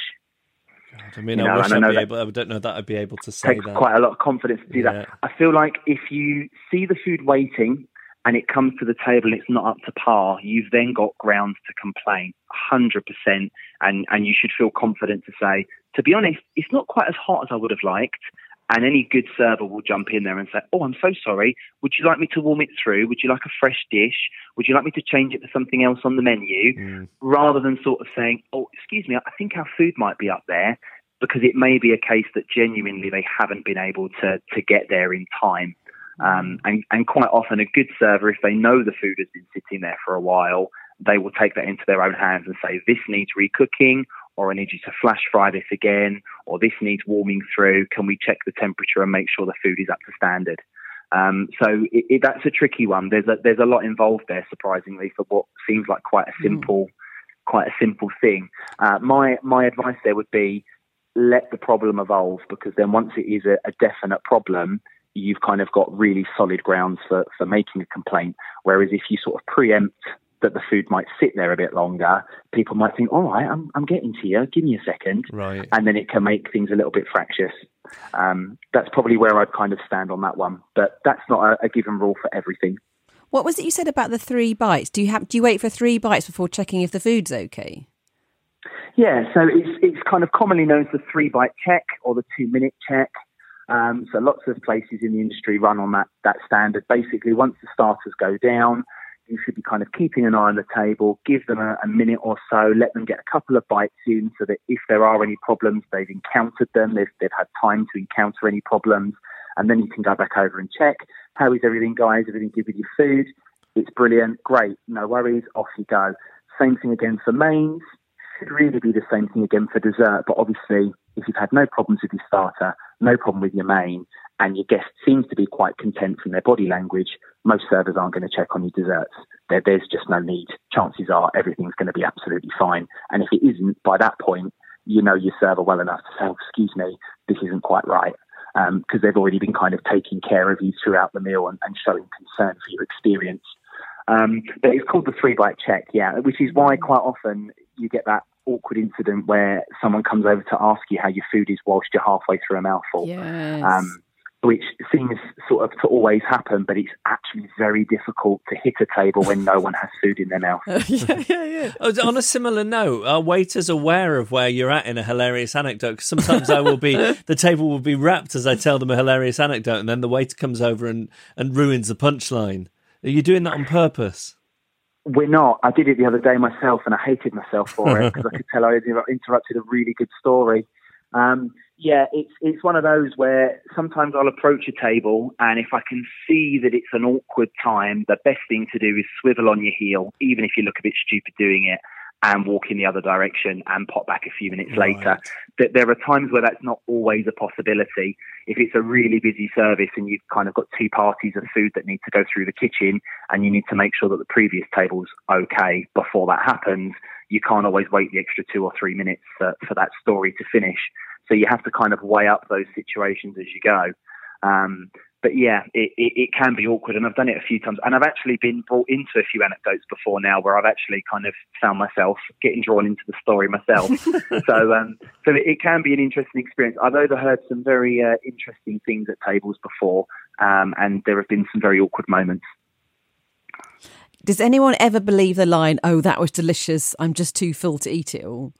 I mean, You I know, wish I'd be able. I don't know that I'd be able to say takes that. quite a lot of confidence to do Yeah. that. I feel like if you see the food waiting and it comes to the table and it's not up to par, you've then got grounds to complain, 100%. And, and you should feel confident to say, to be honest, it's not quite as hot as I would have liked. And any good server will jump in there and say, Oh, I'm so sorry. Would you like me to warm it through? Would you like a fresh dish? Would you like me to change it for something else on the menu? Mm. Rather than sort of saying, Oh, excuse me, I think our food might be up there because it may be a case that genuinely they haven't been able to, to get there in time. Um, and, and quite often, a good server, if they know the food has been sitting there for a while, they will take that into their own hands and say, This needs recooking, or I need you to flash fry this again, or this needs warming through. Can we check the temperature and make sure the food is up to standard? Um, so it, it, that's a tricky one. There's a, there's a lot involved there, surprisingly, for what seems like quite a simple, quite a simple thing. Uh, my my advice there would be let the problem evolve because then once it is a, a definite problem, you've kind of got really solid grounds for, for making a complaint. Whereas if you sort of preempt that the food might sit there a bit longer, people might think, all right, I'm, I'm getting to you, give me a second. Right. And then it can make things a little bit fractious. Um, that's probably where I'd kind of stand on that one. But that's not a, a given rule for everything. What was it you said about the three bites? Do you have do you wait for three bites before checking if the food's okay? Yeah, so it's it's kind of commonly known as the three bite check or the two minute check. Um, so lots of places in the industry run on that that standard. Basically, once the starters go down, you should be kind of keeping an eye on the table, give them a, a minute or so, let them get a couple of bites in, so that if there are any problems, they've encountered them, they've they've had time to encounter any problems, and then you can go back over and check how is everything, guys? Everything good with your food? It's brilliant, great, no worries, off you go. Same thing again for mains should really be the same thing again for dessert. But obviously, if you've had no problems with your starter, no problem with your main, and your guest seems to be quite content from their body language, most servers aren't going to check on your desserts. There, there's just no need. Chances are everything's going to be absolutely fine. And if it isn't, by that point, you know your server well enough to say, oh, excuse me, this isn't quite right. Because they've already been kind of taking care of you throughout the meal and, and showing concern for your experience. Um, but it's called the three bite check, yeah, which is why quite often you get that awkward incident where someone comes over to ask you how your food is whilst you're halfway through a mouthful. Yes. Um, which seems sort of to always happen, but it's actually very difficult to hit a table when no one has food in their mouth. yeah, yeah, yeah. Oh, On a similar note, are waiters aware of where you're at in a hilarious anecdote? 'Cause sometimes I will be, the table will be wrapped as I tell them a hilarious anecdote, and then the waiter comes over and, and ruins the punchline. Are you doing that on purpose? We're not. I did it the other day myself, and I hated myself for it because I could tell I had interrupted a really good story. Um, yeah, it's it's one of those where sometimes I'll approach a table, and if I can see that it's an awkward time, the best thing to do is swivel on your heel, even if you look a bit stupid doing it, and walk in the other direction and pop back a few minutes Right. later. That there are times where that's not always a possibility. If it's a really busy service and you've kind of got two parties of food that need to go through the kitchen, and you need to make sure that the previous table's okay before that happens, you can't always wait the extra two or three minutes for, for that story to finish. So you have to kind of weigh up those situations as you go. Um, but yeah, it, it, it, can be awkward, and I've done it a few times. And I've actually been brought into a few anecdotes before now, where I've actually kind of found myself getting drawn into the story myself. so, um, so it, can be an interesting experience. I've overheard some very uh, interesting things at tables before, um, and there have been some very awkward moments. Does anyone ever believe the line, "Oh, that was delicious. I'm just too full to eat it all"?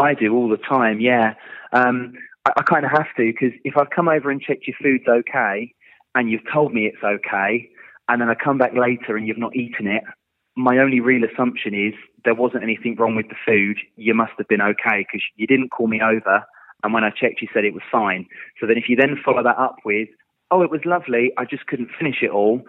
I do all the time. Yeah. Um, I, I kind of have to because if I've come over and checked your food's okay and you've told me it's okay, and then I come back later and you've not eaten it, my only real assumption is there wasn't anything wrong with the food. You must have been okay because you didn't call me over. And when I checked, you said it was fine. So then if you then follow that up with, oh, it was lovely, I just couldn't finish it all,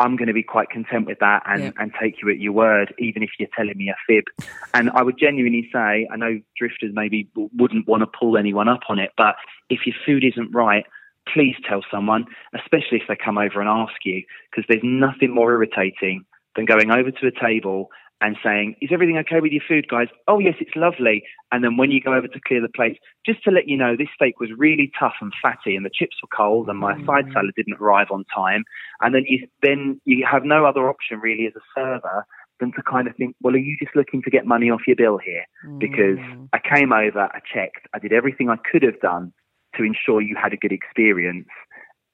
I'm going to be quite content with that and, yeah. and take you at your word, even if you're telling me a fib. And I would genuinely say, I know drifters maybe wouldn't want to pull anyone up on it, but if your food isn't right, please tell someone, especially if they come over and ask you, because there's nothing more irritating than going over to a table and saying, Is everything okay with your food, guys? Oh, yes, it's lovely. And then when you go over to clear the plates, just to let you know, this steak was really tough and fatty, and the chips were cold, and my mm. side salad didn't arrive on time. And then you, then you have no other option really as a server than to kind of think, Well, are you just looking to get money off your bill here? Because mm. I came over, I checked, I did everything I could have done to ensure you had a good experience.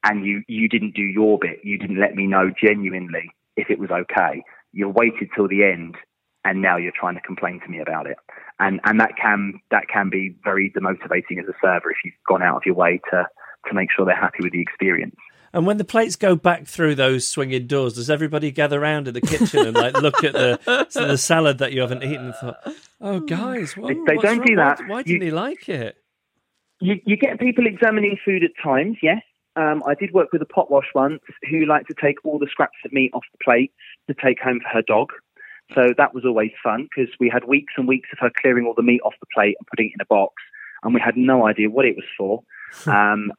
And you, you didn't do your bit. You didn't let me know genuinely if it was okay you waited till the end and now you're trying to complain to me about it. And and that can that can be very demotivating as a server if you've gone out of your way to to make sure they're happy with the experience. And when the plates go back through those swinging doors, does everybody gather around in the kitchen and like look at the the salad that you haven't eaten and thought, "Oh, guys, they don't wrong? do that. Why, why didn't you, he like it?" You, you get people examining food at times, yes. Um, I did work with a pot wash once who liked to take all the scraps of meat off the plates to take home for her dog. So that was always fun because we had weeks and weeks of her clearing all the meat off the plate and putting it in a box, and we had no idea what it was for. um,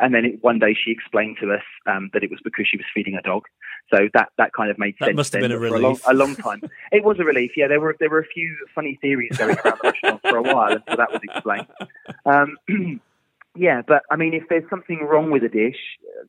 and then it, one day she explained to us um, that it was because she was feeding her dog. So that, that kind of made that sense. Must have been a relief. A long, a long, time. it was a relief. Yeah, there were there were a few funny theories going around the restaurant for a while until that was explained. Um, Yeah, but I mean, if there's something wrong with a dish,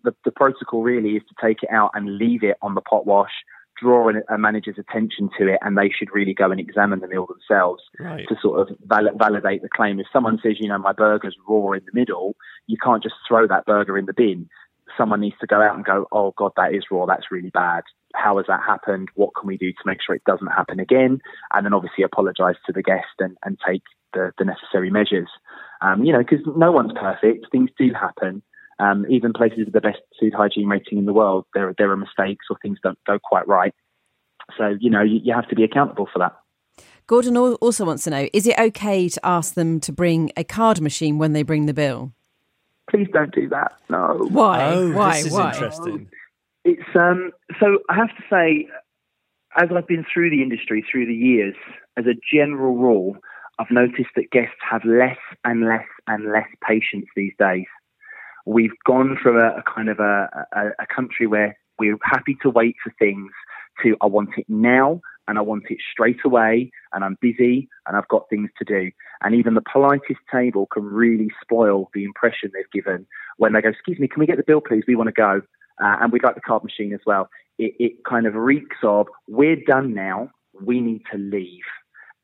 the, the protocol really is to take it out and leave it on the pot wash, draw a manager's attention to it, and they should really go and examine the meal themselves right. to sort of val- validate the claim. If someone says, you know, my burger's raw in the middle, you can't just throw that burger in the bin. Someone needs to go out and go, oh God, that is raw. That's really bad. How has that happened? What can we do to make sure it doesn't happen again? And then obviously apologise to the guest and, and take the, the necessary measures. Um, you know, because no one's perfect. Things do happen. Um, even places with the best food hygiene rating in the world, there there are mistakes or things don't go quite right. So you know, you, you have to be accountable for that. Gordon also wants to know: Is it okay to ask them to bring a card machine when they bring the bill? Please don't do that. No. Why? Oh, Why? This is Why? interesting. It's um. So I have to say, as I've been through the industry through the years, as a general rule, I've noticed that guests have less and less and less patience these days. We've gone from a, a kind of a, a, a country where we're happy to wait for things to I want it now and I want it straight away and I'm busy and I've got things to do. And even the politest table can really spoil the impression they've given when they go, excuse me, can we get the bill please? We want to go. Uh, and we'd like the card machine as well. It, it kind of reeks of, we're done now, we need to leave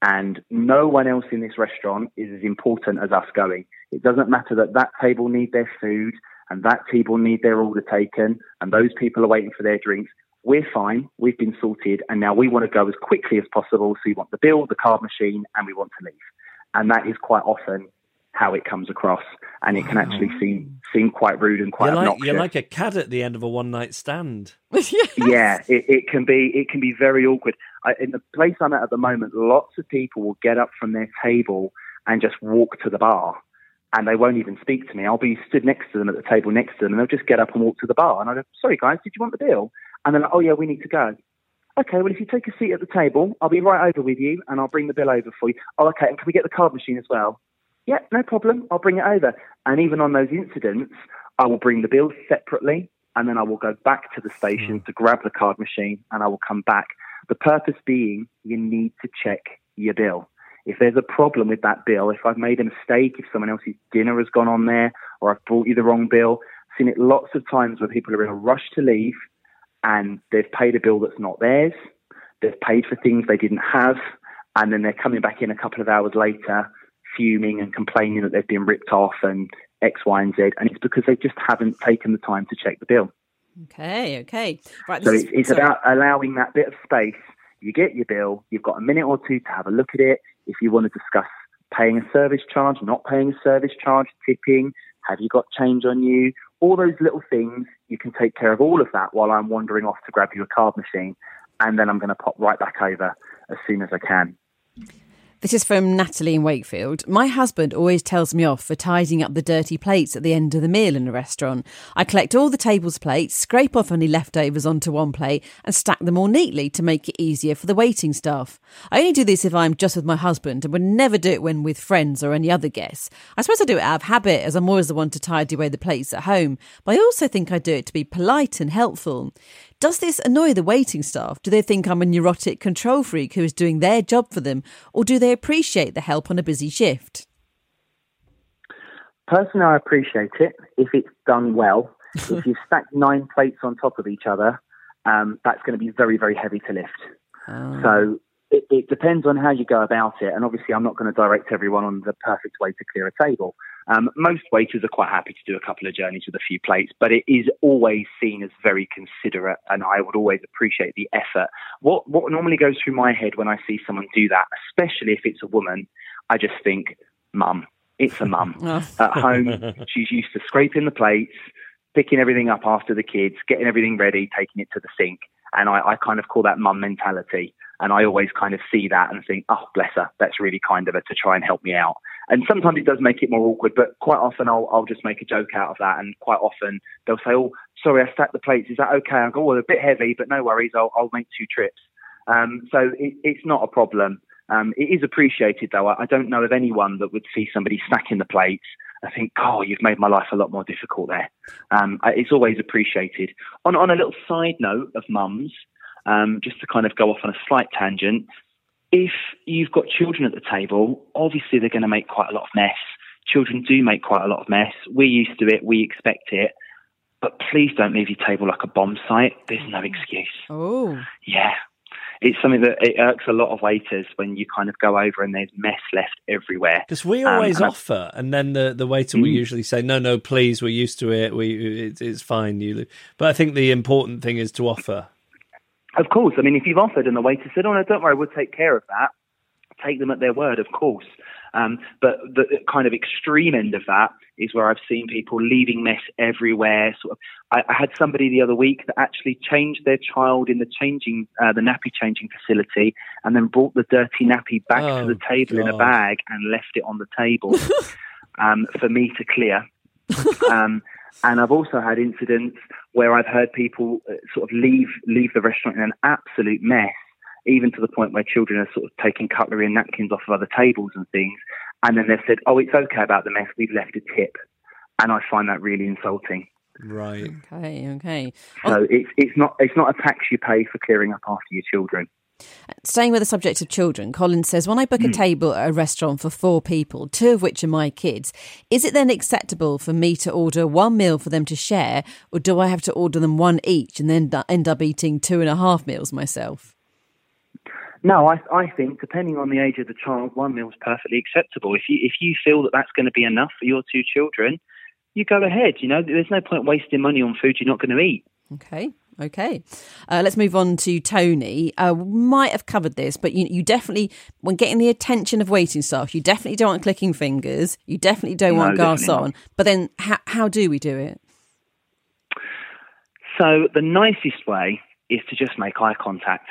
and no one else in this restaurant is as important as us going. It doesn't matter that that table need their food and that table need their order taken and those people are waiting for their drinks. We're fine. We've been sorted and now we want to go as quickly as possible. So we want the bill, the card machine, and we want to leave. And that is quite often how it comes across, and it can actually ah. seem seem quite rude and quite you're like, obnoxious. You're like a cad at the end of a one night stand. yes. Yeah, it, it, can be it can be very awkward. I, in the place I'm at at the moment, lots of people will get up from their table and just walk to the bar, and they won't even speak to me. I'll be stood next to them at the table next to them, and they'll just get up and walk to the bar. And I go, "Sorry, guys, did you want the bill?" And they're like, "Oh yeah, we need to go." Okay, well, if you take a seat at the table, I'll be right over with you, and I'll bring the bill over for you. Oh, okay, and can we get the card machine as well? Yeah, no problem. I'll bring it over. And even on those incidents, I will bring the bills separately, and then I will go back to the station mm. to grab the card machine, and I will come back. The purpose being, you need to check your bill. If there's a problem with that bill, if I've made a mistake, if someone else's dinner has gone on there, or I've brought you the wrong bill, I've Seen it lots of times where people are in a rush to leave and they've paid a bill that's not theirs. They've paid for things they didn't have, and then they're coming back in a couple of hours later, fuming and complaining that they've been ripped off and X, Y, and Z. And it's because they just haven't taken the time to check the bill. Okay, okay. Right. So it's, it's about allowing that bit of space. You get your bill, you've got a minute or two to have a look at it. If you want to discuss paying a service charge, not paying a service charge, tipping, have you got change on you? All those little things, you can take care of all of that while I'm wandering off to grab you a card machine. And then I'm going to pop right back over as soon as I can. This is from Natalie in Wakefield. My husband always tells me off for tidying up the dirty plates at the end of the meal in a restaurant. I collect all the table's plates, scrape off any leftovers onto one plate, and stack them all neatly to make it easier for the waiting staff. I only do this if I'm just with my husband and would never do it when with friends or any other guests. I suppose I do it out of habit as I'm always the one to tidy away the plates at home, but I also think I do it to be polite and helpful. Does this annoy the waiting staff? Do they think I'm a neurotic control freak who is doing their job for them, or do they appreciate the help on a busy shift? Personally, I appreciate it if it's done well. if you've stacked nine plates on top of each other, um, that's going to be very, very heavy to lift. Oh. So it, it, depends on how you go about it. And obviously, I'm not going to direct everyone on the perfect way to clear a table. Um, most waiters are quite happy to do a couple of journeys with a few plates, but it is always seen as very considerate, and I would always appreciate the effort. What what normally goes through my head when I see someone do that, especially if it's a woman, I just think, "Mum, it's a mum oh. at home. She's used to scraping the plates, picking everything up after the kids, getting everything ready, taking it to the sink." And I, I kind of call that mum mentality. And I always kind of see that and think, oh, bless her, that's really kind of her to try and help me out. And sometimes it does make it more awkward, but quite often I'll, I'll just make a joke out of that. And quite often they'll say, oh, sorry, I stacked the plates. Is that okay? I go, well, a bit heavy, but no worries. I'll, I'll make two trips. Um, so it, it's not a problem. Um, it is appreciated, though. I, I don't know of anyone that would see somebody stacking the plates I think, oh, you've made my life a lot more difficult there. Um, it's always appreciated. On, on a little side note of mums, um, just to kind of go off on a slight tangent, if you've got children at the table, obviously they're going to make quite a lot of mess. Children do make quite a lot of mess. We're used to it, we expect it. But please don't leave your table like a bomb site. There's no excuse. Oh. Yeah. It's something that it irks a lot of waiters when you kind of go over and there's mess left everywhere. Because we always um, offer, and then the, the waiter mm. will usually say, "No, no, please, we're used to it. We, it, it's fine." You, but I think the important thing is to offer. Of course. I mean, if you've offered and the waiter said, oh, no, don't worry, we'll take care of that, take them at their word, of course. Um, but the kind of extreme end of that is where I've seen people leaving mess everywhere. Sort of, I, I had somebody the other week that actually changed their child in the changing, uh, the nappy changing facility, and then brought the dirty nappy back oh, to the table God. in a bag and left it on the table um, for me to clear. Um, and I've also had incidents where I've heard people uh, sort of leave leave the restaurant in an absolute mess, even to the point where children are sort of taking cutlery and napkins off of other tables and things. And then they've said, "Oh, it's okay about the mess. We've left a tip," and I find that really insulting. Right. Okay. Okay. So it's it's not it's not a tax you pay for clearing up after your children. Staying with the subject of children, Colin says, when I book a hmm. table at a restaurant for four people, two of which are my kids, is it then acceptable for me to order one meal for them to share, or do I have to order them one each and then end up eating two and a half meals myself? No, I, I think depending on the age of the child, one meal is perfectly acceptable. If you if you feel that that's going to be enough for your two children, you go ahead. You know, there's no point wasting money on food you're not going to eat. Okay. Okay. Uh, let's move on to Tony. Uh, might have covered this, but you, you definitely, when getting the attention of waiting staff, you definitely don't want clicking fingers. You definitely don't no, want garçon. But then, how, how do we do it? So, the nicest way is to just make eye contact.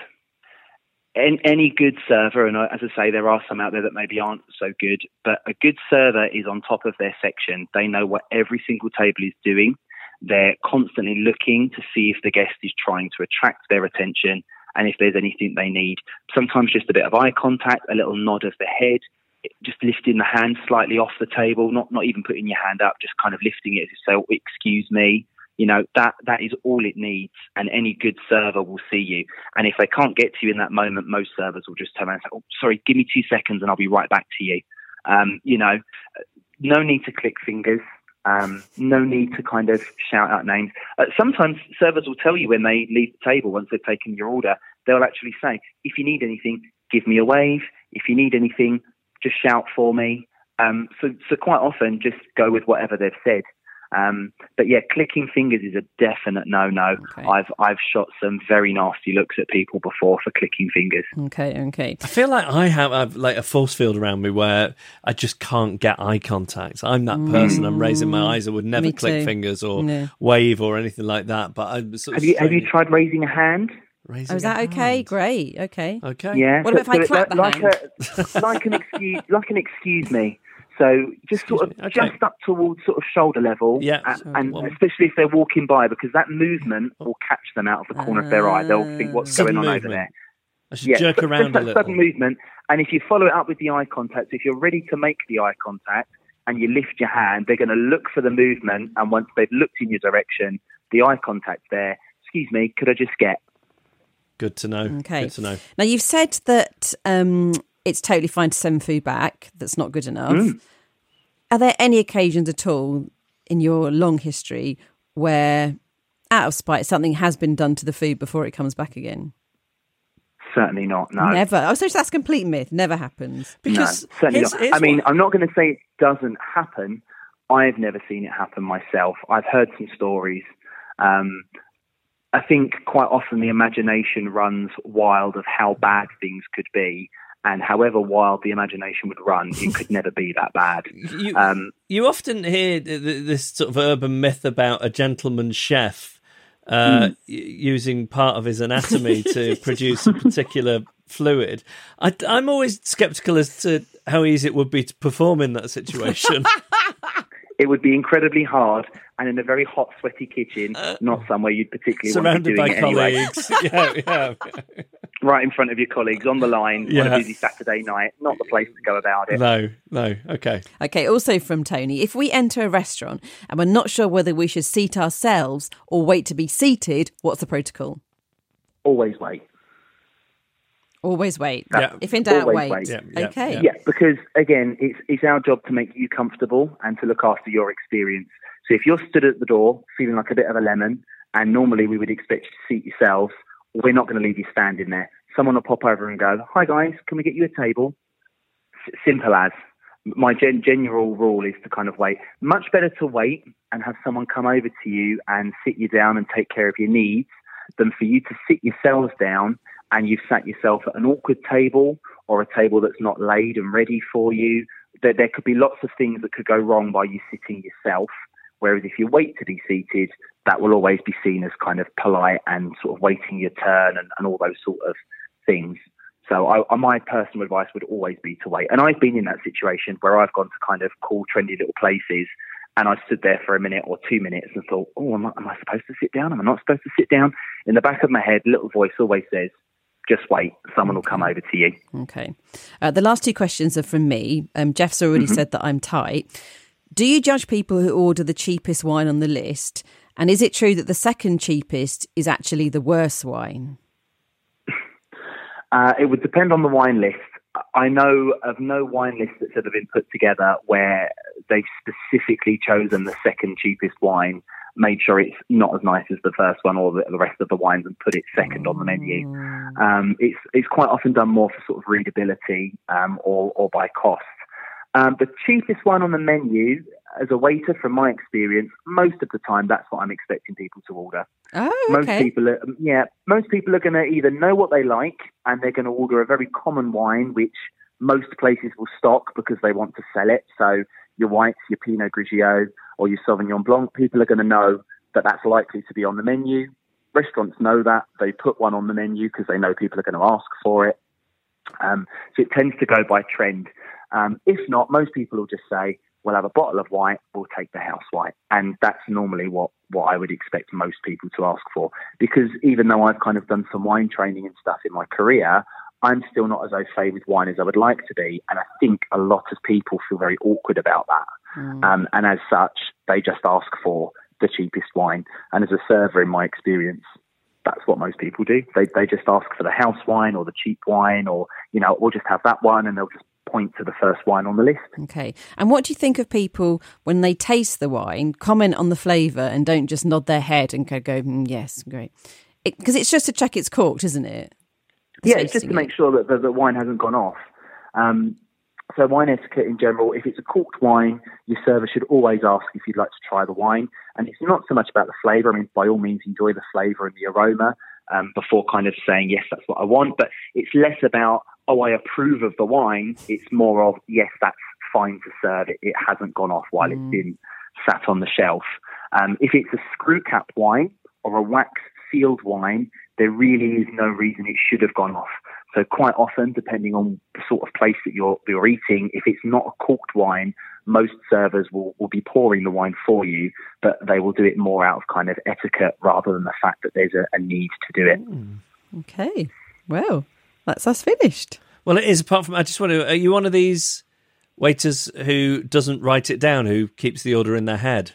And any good server, and as I say, there are some out there that maybe aren't so good, but a good server is on top of their section. They know what every single table is doing they're constantly looking to see if the guest is trying to attract their attention and if there's anything they need. Sometimes just a bit of eye contact, a little nod of the head, just lifting the hand slightly off the table, not not even putting your hand up, just kind of lifting it as say, oh, "Excuse me." You know that that is all it needs, and any good server will see you. And if they can't get to you in that moment, most servers will just turn around and say, "Oh, sorry, give me two seconds, and I'll be right back to you." Um, you know, no need to click fingers. Um, no need to kind of shout out names. Uh, sometimes servers will tell you when they leave the table once they've taken your order. They'll actually say, "If you need anything, give me a wave. If you need anything, just shout for me." Um, so, so quite often, just go with whatever they've said. Um, but yeah, clicking fingers is a definite no-no. Okay. I've I've shot some very nasty looks at people before for clicking fingers. Okay, okay. I feel like I have, have like a force field around me where I just can't get eye contact. I'm that person. I'm raising my eyes. I would never Me click too. fingers or No. wave or anything like that. But I'm sort of Have you have you tried raising a hand? raising Oh, is that okay? hand. Great. Okay. Okay. Yeah. What about if I it- clap the like, hand? a like an excuse like an excuse me. So just sort of okay. just up towards sort of shoulder level. Yeah. a- So and one- especially if they're walking by because that movement will catch them out of the corner of their eye. They'll think what's going on over there. I should Yeah, jerk but around just a that little. sudden movement. And if you follow it up with the eye contact, if you're ready to make the eye contact and you lift your hand, they're going to look for the movement. And once they've looked in your direction, the eye contact there. Excuse me, could I just get? Good to know. Okay. Good to know. Now you've said that um, it's totally fine to send food back. That's not good enough. Mm. Are there any occasions at all in your long history where, out of spite, something has been done to the food before it comes back again? Certainly not. No. Never. Oh, so that's a complete myth. Never happens. Because no, certainly here's- not. here's I mean, what- I'm not going to say it doesn't happen. I've never seen it happen myself. I've heard some stories. Um, I think quite often the imagination runs wild of how bad things could be, and however wild the imagination would run, it could never be that bad. you, Um, you often hear th- th- this sort of urban myth about a gentleman chef uh, y- using part of his anatomy to produce a particular fluid. I, I'm always skeptical as to how easy it would be to perform in that situation. it would be incredibly hard, and in a very hot, sweaty kitchen, not somewhere you'd particularly want to Uh, Surrounded be doing by it anyway. colleagues. yeah, yeah. Right in front of your colleagues on the line on Yeah. a busy Saturday night. Not the place to go about it. No, no. Okay. Okay, also from Tony, if we enter a restaurant and we're not sure whether we should seat ourselves or wait to be seated, what's the protocol? Always wait. Always wait. Yeah. If in doubt, Always wait. wait. Yeah, yeah, okay. yeah. Yeah, because again, it's it's our job to make you comfortable and to look after your experience. So if you're stood at the door feeling like a bit of a lemon, and normally we would expect you to seat yourselves, we're not going to leave you standing there. Someone will pop over and go, "Hi guys, can we get you a table?" S- simple as. My gen- general rule is to kind of wait. Much better to wait and have someone come over to you and sit you down and take care of your needs than for you to sit yourselves down and you've sat yourself at an awkward table or a table that's not laid and ready for you. There, there could be lots of things that could go wrong by you sitting yourself. Whereas if you wait to be seated, that will always be seen as kind of polite and sort of waiting your turn and, and all those sort of things. So I, I- my personal advice would always be to wait. And I've been in that situation where I've gone to kind of cool, trendy little places and I stood there for a minute or two minutes and thought, oh, am I, am I supposed to sit down? Am I not supposed to sit down? In the back of my head, little voice always says, just wait. Someone will come over to you. Okay. Uh, the last two questions are from me. Um, Jeff's already Mm-hmm. said that I'm tight. Do you judge people who order the cheapest wine on the list? And is it true that the second cheapest is actually the worst wine? Uh, it would depend on the wine list. I know of no wine list that's ever been put together where they've specifically chosen the second cheapest wine, made sure it's not as nice as the first one or the, the rest of the wines, and put it second on the menu. Um, it's it's quite often done more for sort of readability um, or or by cost. Um, the cheapest one on the menu, as a waiter, from my experience, most of the time that's what I'm expecting people to order. Oh, okay. most people are yeah most people are going to either know what they like and they're going to order a very common wine which most places will stock because they want to sell it. So your whites your pinot grigio or your sauvignon blanc people are going to know that that's likely to be on the menu. Restaurants know that. They put one on the menu because they know people are going to ask for it. Um, so it tends to go by trend um, if not most people will just say we'll have a bottle of white we'll take the house white and that's normally what what I would expect most people to ask for. Because even though I've kind of done some wine training and stuff in my career, I'm still not as au fait with wine as I would like to be. And I think a lot of people feel very awkward about that. Um, and as such, they just ask for the cheapest wine. And as a server, in my experience, that's what most people do. They, they just ask for the house wine or the cheap wine or, you know, we'll just have that one and they'll just point to the first wine on the list. Okay. And what do you think of people when they taste the wine, comment on the flavour, and don't just nod their head and go, mm, yes, great? Because it, it's just to check it's corked, isn't it? yeah, it's just to make sure that the, the wine hasn't gone off. Um, so wine etiquette in general, if it's a corked wine, your server should always ask if you'd like to try the wine. And it's not so much about the flavour. I mean, by all means, enjoy the flavour and the aroma um, before kind of saying, yes, that's what I want. But it's less about, oh, I approve of the wine. It's more of, yes, that's fine to serve. It, it hasn't gone off while mm. it's been sat on the shelf. Um, if it's a screw cap wine or a wax sealed wine, there really is no reason it should have gone off. So quite often, depending on the sort of place that you're you're eating, if it's not a corked wine, most servers will, will be pouring the wine for you, but they will do it more out of kind of etiquette rather than the fact that there's a, a need to do it. Mm. Okay. Well, that's us finished. Well, it is. Apart from, I just want to. Are you one of these waiters who doesn't write it down, who keeps the order in their head?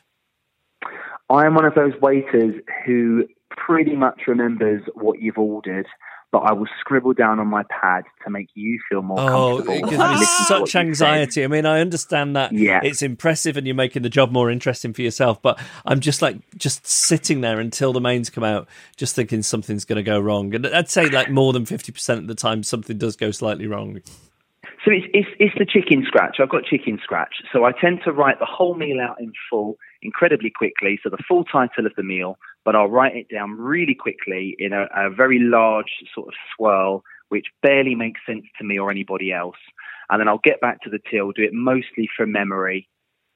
I am one of those waiters who pretty much remembers what you've ordered but I will scribble down on my pad to make you feel more oh, comfortable. Oh, such anxiety. I mean, I understand that yeah. it's impressive and you're making the job more interesting for yourself, but I'm just like just sitting there until the mains come out, just thinking something's going to go wrong. And I'd say like more than 50% of the time, something does go slightly wrong. So it's, it's, it's the chicken scratch. I've got chicken scratch. So I tend to write the whole meal out in full incredibly quickly. So the full title of the meal, but I'll write it down really quickly in a, a very large sort of swirl, which barely makes sense to me or anybody else. And then I'll get back to the till, do it mostly from memory,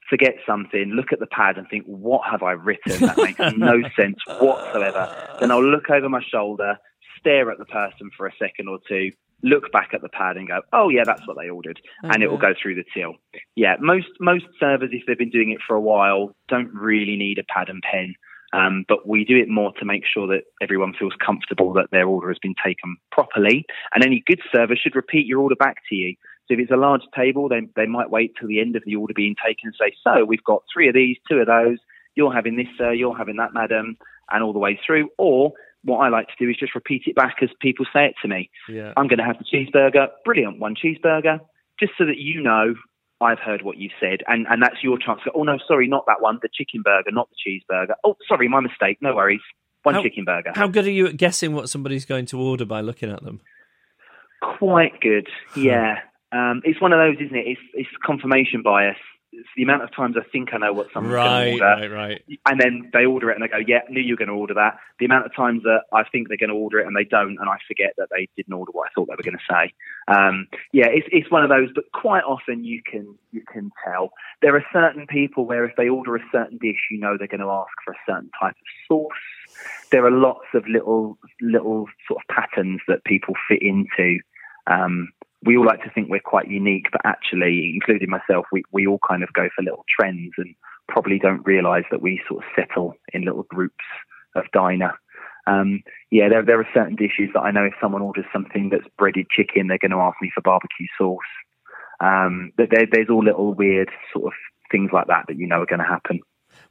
forget something, look at the pad and think, what have I written? That makes no sense whatsoever. Then I'll look over my shoulder, stare at the person for a second or two, look back at the pad and go, oh yeah, that's what they ordered, and it will go through the till. Yeah, most most servers, if they've been doing it for a while, don't really need a pad and pen. Um, but we do it more to make sure that everyone feels comfortable that their order has been taken properly. And any good server should repeat your order back to you. So if it's a large table, then they might wait till the end of the order being taken and say, so we've got three of these, two of those, you're having this, sir, you're having that, madam, and all the way through. Or what I like to do is just repeat it back as people say it to me. Yeah. I'm going to have the cheeseburger. Brilliant, one cheeseburger, just so that you know I've heard what you said, and and that's your chance. To go, oh no, sorry, not that one. The chicken burger, not the cheeseburger. Oh, sorry, my mistake. No worries. One how, chicken burger. How good are you at guessing what somebody's going to order by looking at them? Quite good. Yeah. Um, it's one of those, isn't it? It's, it's confirmation bias it's the amount of times I think I know what someone's right, going to order, right, right. and then they order it and they go, "Yeah, knew you were going to order that." The amount of times that I think they're going to order it and they don't, and I forget that they didn't order what I thought they were going to say. Um, yeah, it's it's one of those, but quite often you can you can tell. There are certain people where if they order a certain dish, you know they're going to ask for a certain type of sauce. There are lots of little little sort of patterns that people fit into. Um, we all like to think we're quite unique, but actually, including myself, we, we all kind of go for little trends and probably don't realise that we sort of settle in little groups of diner. Um, yeah, there, there are certain dishes that I know if someone orders something that's breaded chicken, they're going to ask me for barbecue sauce. Um, but there, there's all little weird sort of things like that that you know are going to happen.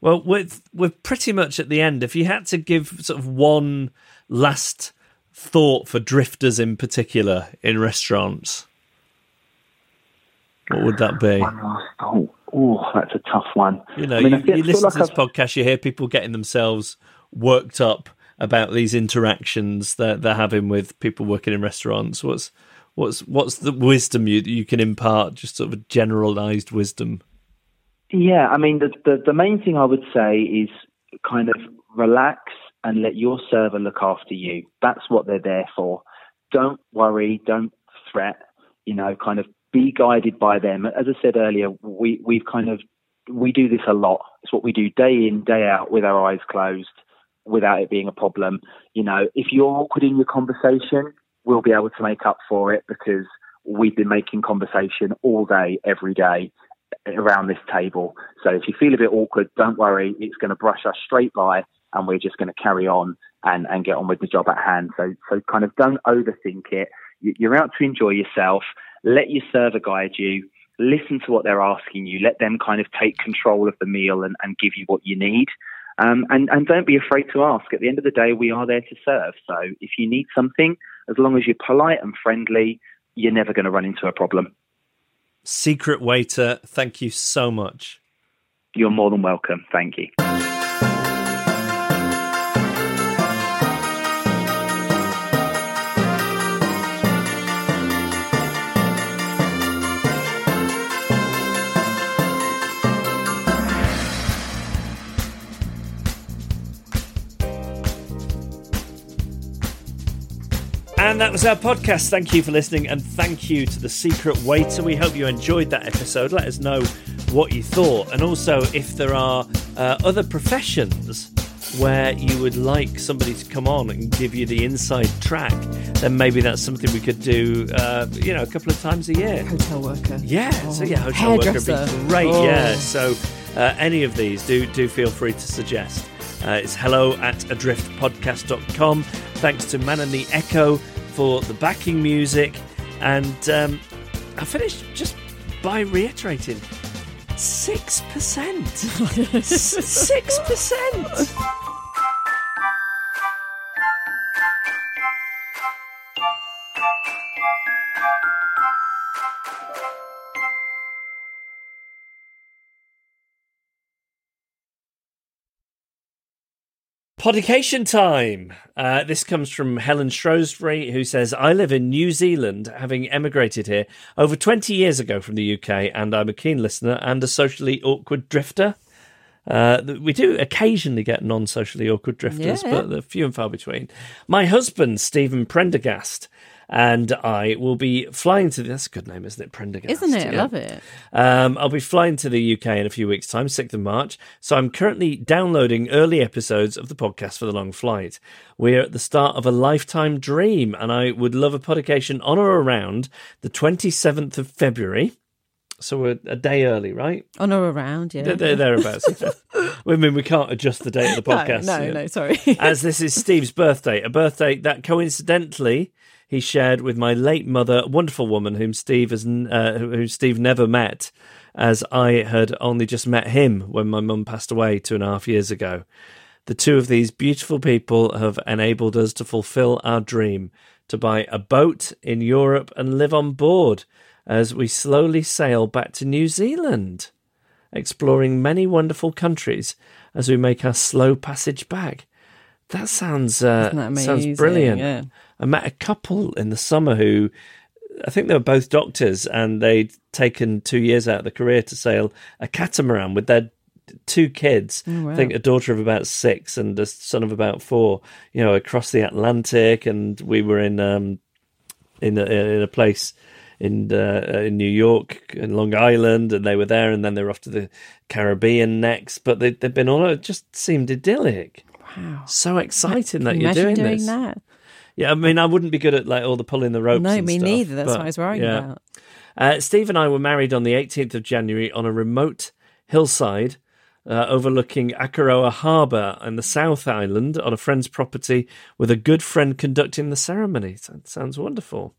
Well, we're, we're pretty much at the end. If you had to give sort of one last thought for drifters in particular in restaurants? What would that be? Oh, oh that's a tough one. You know, I mean, you, you listen like to this I've... podcast, you hear people getting themselves worked up about these interactions that they're having with people working in restaurants. What's what's what's the wisdom you you can impart? Just sort of generalized wisdom. Yeah, I mean, the, the the main thing I would say is kind of relax and let your server look after you. That's what they're there for. Don't worry, don't threat, you know, kind of be guided by them. As I said earlier, we, we've kind of, we do this a lot. It's what we do day in, day out with our eyes closed without it being a problem. You know, if you're awkward in your conversation, we'll be able to make up for it because we've been making conversation all day, every day around this table. So if you feel a bit awkward, don't worry, it's going to brush us straight by and we're just going to carry on and, and get on with the job at hand. So, so kind of don't overthink it. You're out to enjoy yourself. Let your server guide you. Listen to what they're asking you. Let them kind of take control of the meal and, and give you what you need. Um, and, and don't be afraid to ask. At the end of the day, we are there to serve. So if you need something, as long as you're polite and friendly, you're never going to run into a problem. Secret Waiter, thank you so much. You're more than welcome. Thank you. And that was our podcast. Thank you for listening, and thank you to the secret waiter. We hope you enjoyed that episode. Let us know what you thought, and also if there are uh, other professions where you would like somebody to come on and give you the inside track, then maybe that's something we could do, uh, you know, a couple of times a year. Hotel worker. Yeah, so yeah, hotel worker would be great. Oh. Yeah, so uh, any of these, do do feel free to suggest. Uh, it's hello at adriftpodcast.com. Thanks to Man and the Echo for the backing music. And um, I finished just by reiterating 6%. 6%. Podication time. Uh, this comes from Helen Shrewsbury, who says, I live in New Zealand, having emigrated here over 20 years ago from the UK, and I'm a keen listener and a socially awkward drifter. Uh, we do occasionally get non socially awkward drifters, Yeah. but they're few and far between. My husband, Stephen Prendergast, and I will be flying to that's a good name, isn't it? Prendergast. Isn't it? I yeah. love it. Um, I'll be flying to the UK in a few weeks' time, 6th of March. So I'm currently downloading early episodes of the podcast for the long flight. We're at the start of a lifetime dream, and I would love a podication on or around the 27th of February. So we're a day early, right? On or around, yeah. They're, thereabouts. I mean, we can't adjust the date of the podcast. no, yeah. no, sorry. As this is Steve's birthday, a birthday that coincidentally he shared with my late mother, a wonderful woman whom Steve has uh, who Steve never met, as I had only just met him when my mum passed away two and a half years ago. The two of these beautiful people have enabled us to fulfill our dream to buy a boat in Europe and live on board as we slowly sail back to New Zealand exploring many wonderful countries as we make our slow passage back. That sounds uh, that sounds brilliant. Yeah. I met a couple in the summer who I think they were both doctors and they'd taken two years out of the career to sail a catamaran with their two kids. Oh, wow. I think a daughter of about six and a son of about four. You know, across the Atlantic, and we were in um, in a, in a place in uh, in New York in Long Island, and they were there, and then they were off to the Caribbean next. But they, they've been all over. it just seemed idyllic. Wow. So exciting that you're doing, doing this. that? Yeah, I mean, I wouldn't be good at like all the pulling the ropes. No, and me stuff, neither. That's but, what I was worrying yeah. about. Uh, Steve and I were married on the 18th of January on a remote hillside uh, overlooking Akaroa Harbour and the South Island on a friend's property with a good friend conducting the ceremony. That sounds wonderful.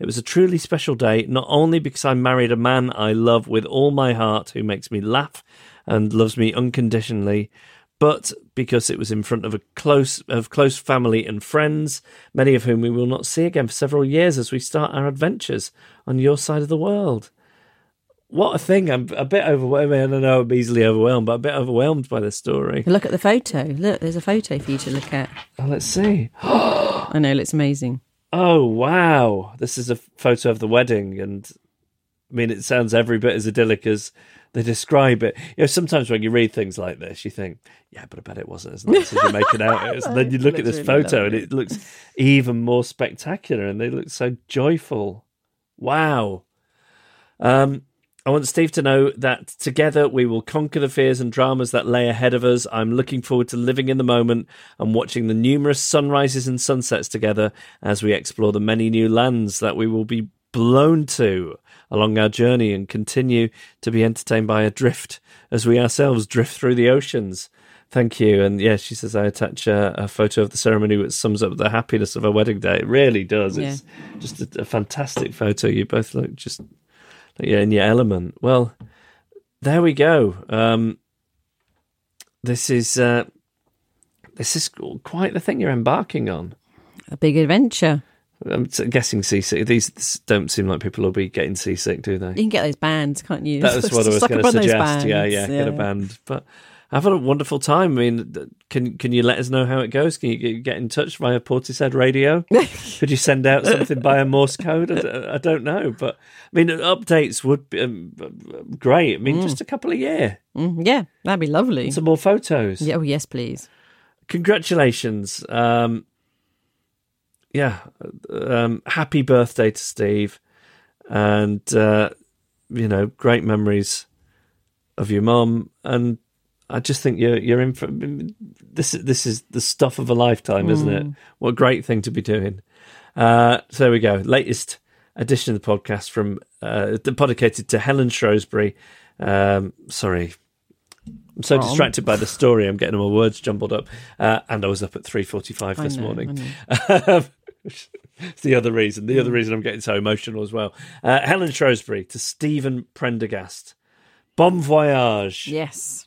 It was a truly special day, not only because I married a man I love with all my heart who makes me laugh and loves me unconditionally, but because it was in front of a close of close family and friends, many of whom we will not see again for several years as we start our adventures on your side of the world. What a thing! I'm a bit overwhelmed. I don't know I'm easily overwhelmed, but a bit overwhelmed by this story. Look at the photo. Look, there's a photo for you to look at. Oh, let's see. I know, it looks amazing. Oh wow! This is a photo of the wedding, and I mean, it sounds every bit as idyllic as they describe it. You know, sometimes when you read things like this, you think, "Yeah, but I bet it wasn't as nice as you make it out." And then you look at this photo, and it looks even more spectacular, and they look so joyful. Wow. Um, I want Steve to know that together we will conquer the fears and dramas that lay ahead of us. I'm looking forward to living in the moment and watching the numerous sunrises and sunsets together as we explore the many new lands that we will be blown to along our journey and continue to be entertained by a drift as we ourselves drift through the oceans. Thank you. And yeah, she says I attach a, a photo of the ceremony which sums up the happiness of our wedding day. It really does. It's just a, a fantastic photo. You both look just you're in your element. Well, there we go. Um, this is uh, this is quite the thing you're embarking on. A big adventure. I'm guessing seasick. These don't seem like people will be getting seasick, do they? You can get those bands, can't you? That was what I was like going to suggest. Yeah, bands, yeah, get a band. But I've had a wonderful time. I mean, can can you let us know how it goes? Can you get- in touch via Portishead Radio? Could you send out something by a Morse code? I don't know, but I mean, updates would be um, great. I mean, just a couple a year, Mm, yeah, that'd be lovely. some more photos. Yeah, oh, yes, please. Congratulations. Um, yeah, um, happy birthday to Steve, and uh, you know, great memories of your mum. And I just think you're you're in for this. This is the stuff of a lifetime, isn't it? What a great thing to be doing. Uh, so there we go. Latest edition of the podcast from uh, dedicated to Helen Shrewsbury. Um, sorry, I'm so distracted by the story. I'm getting all my words jumbled up, uh, and I was up at three forty-five this know, morning. It's the other reason. The other reason I'm getting so emotional as well. Uh, Helen Shrewsbury to Stephen Prendergast. Bon voyage. Yes.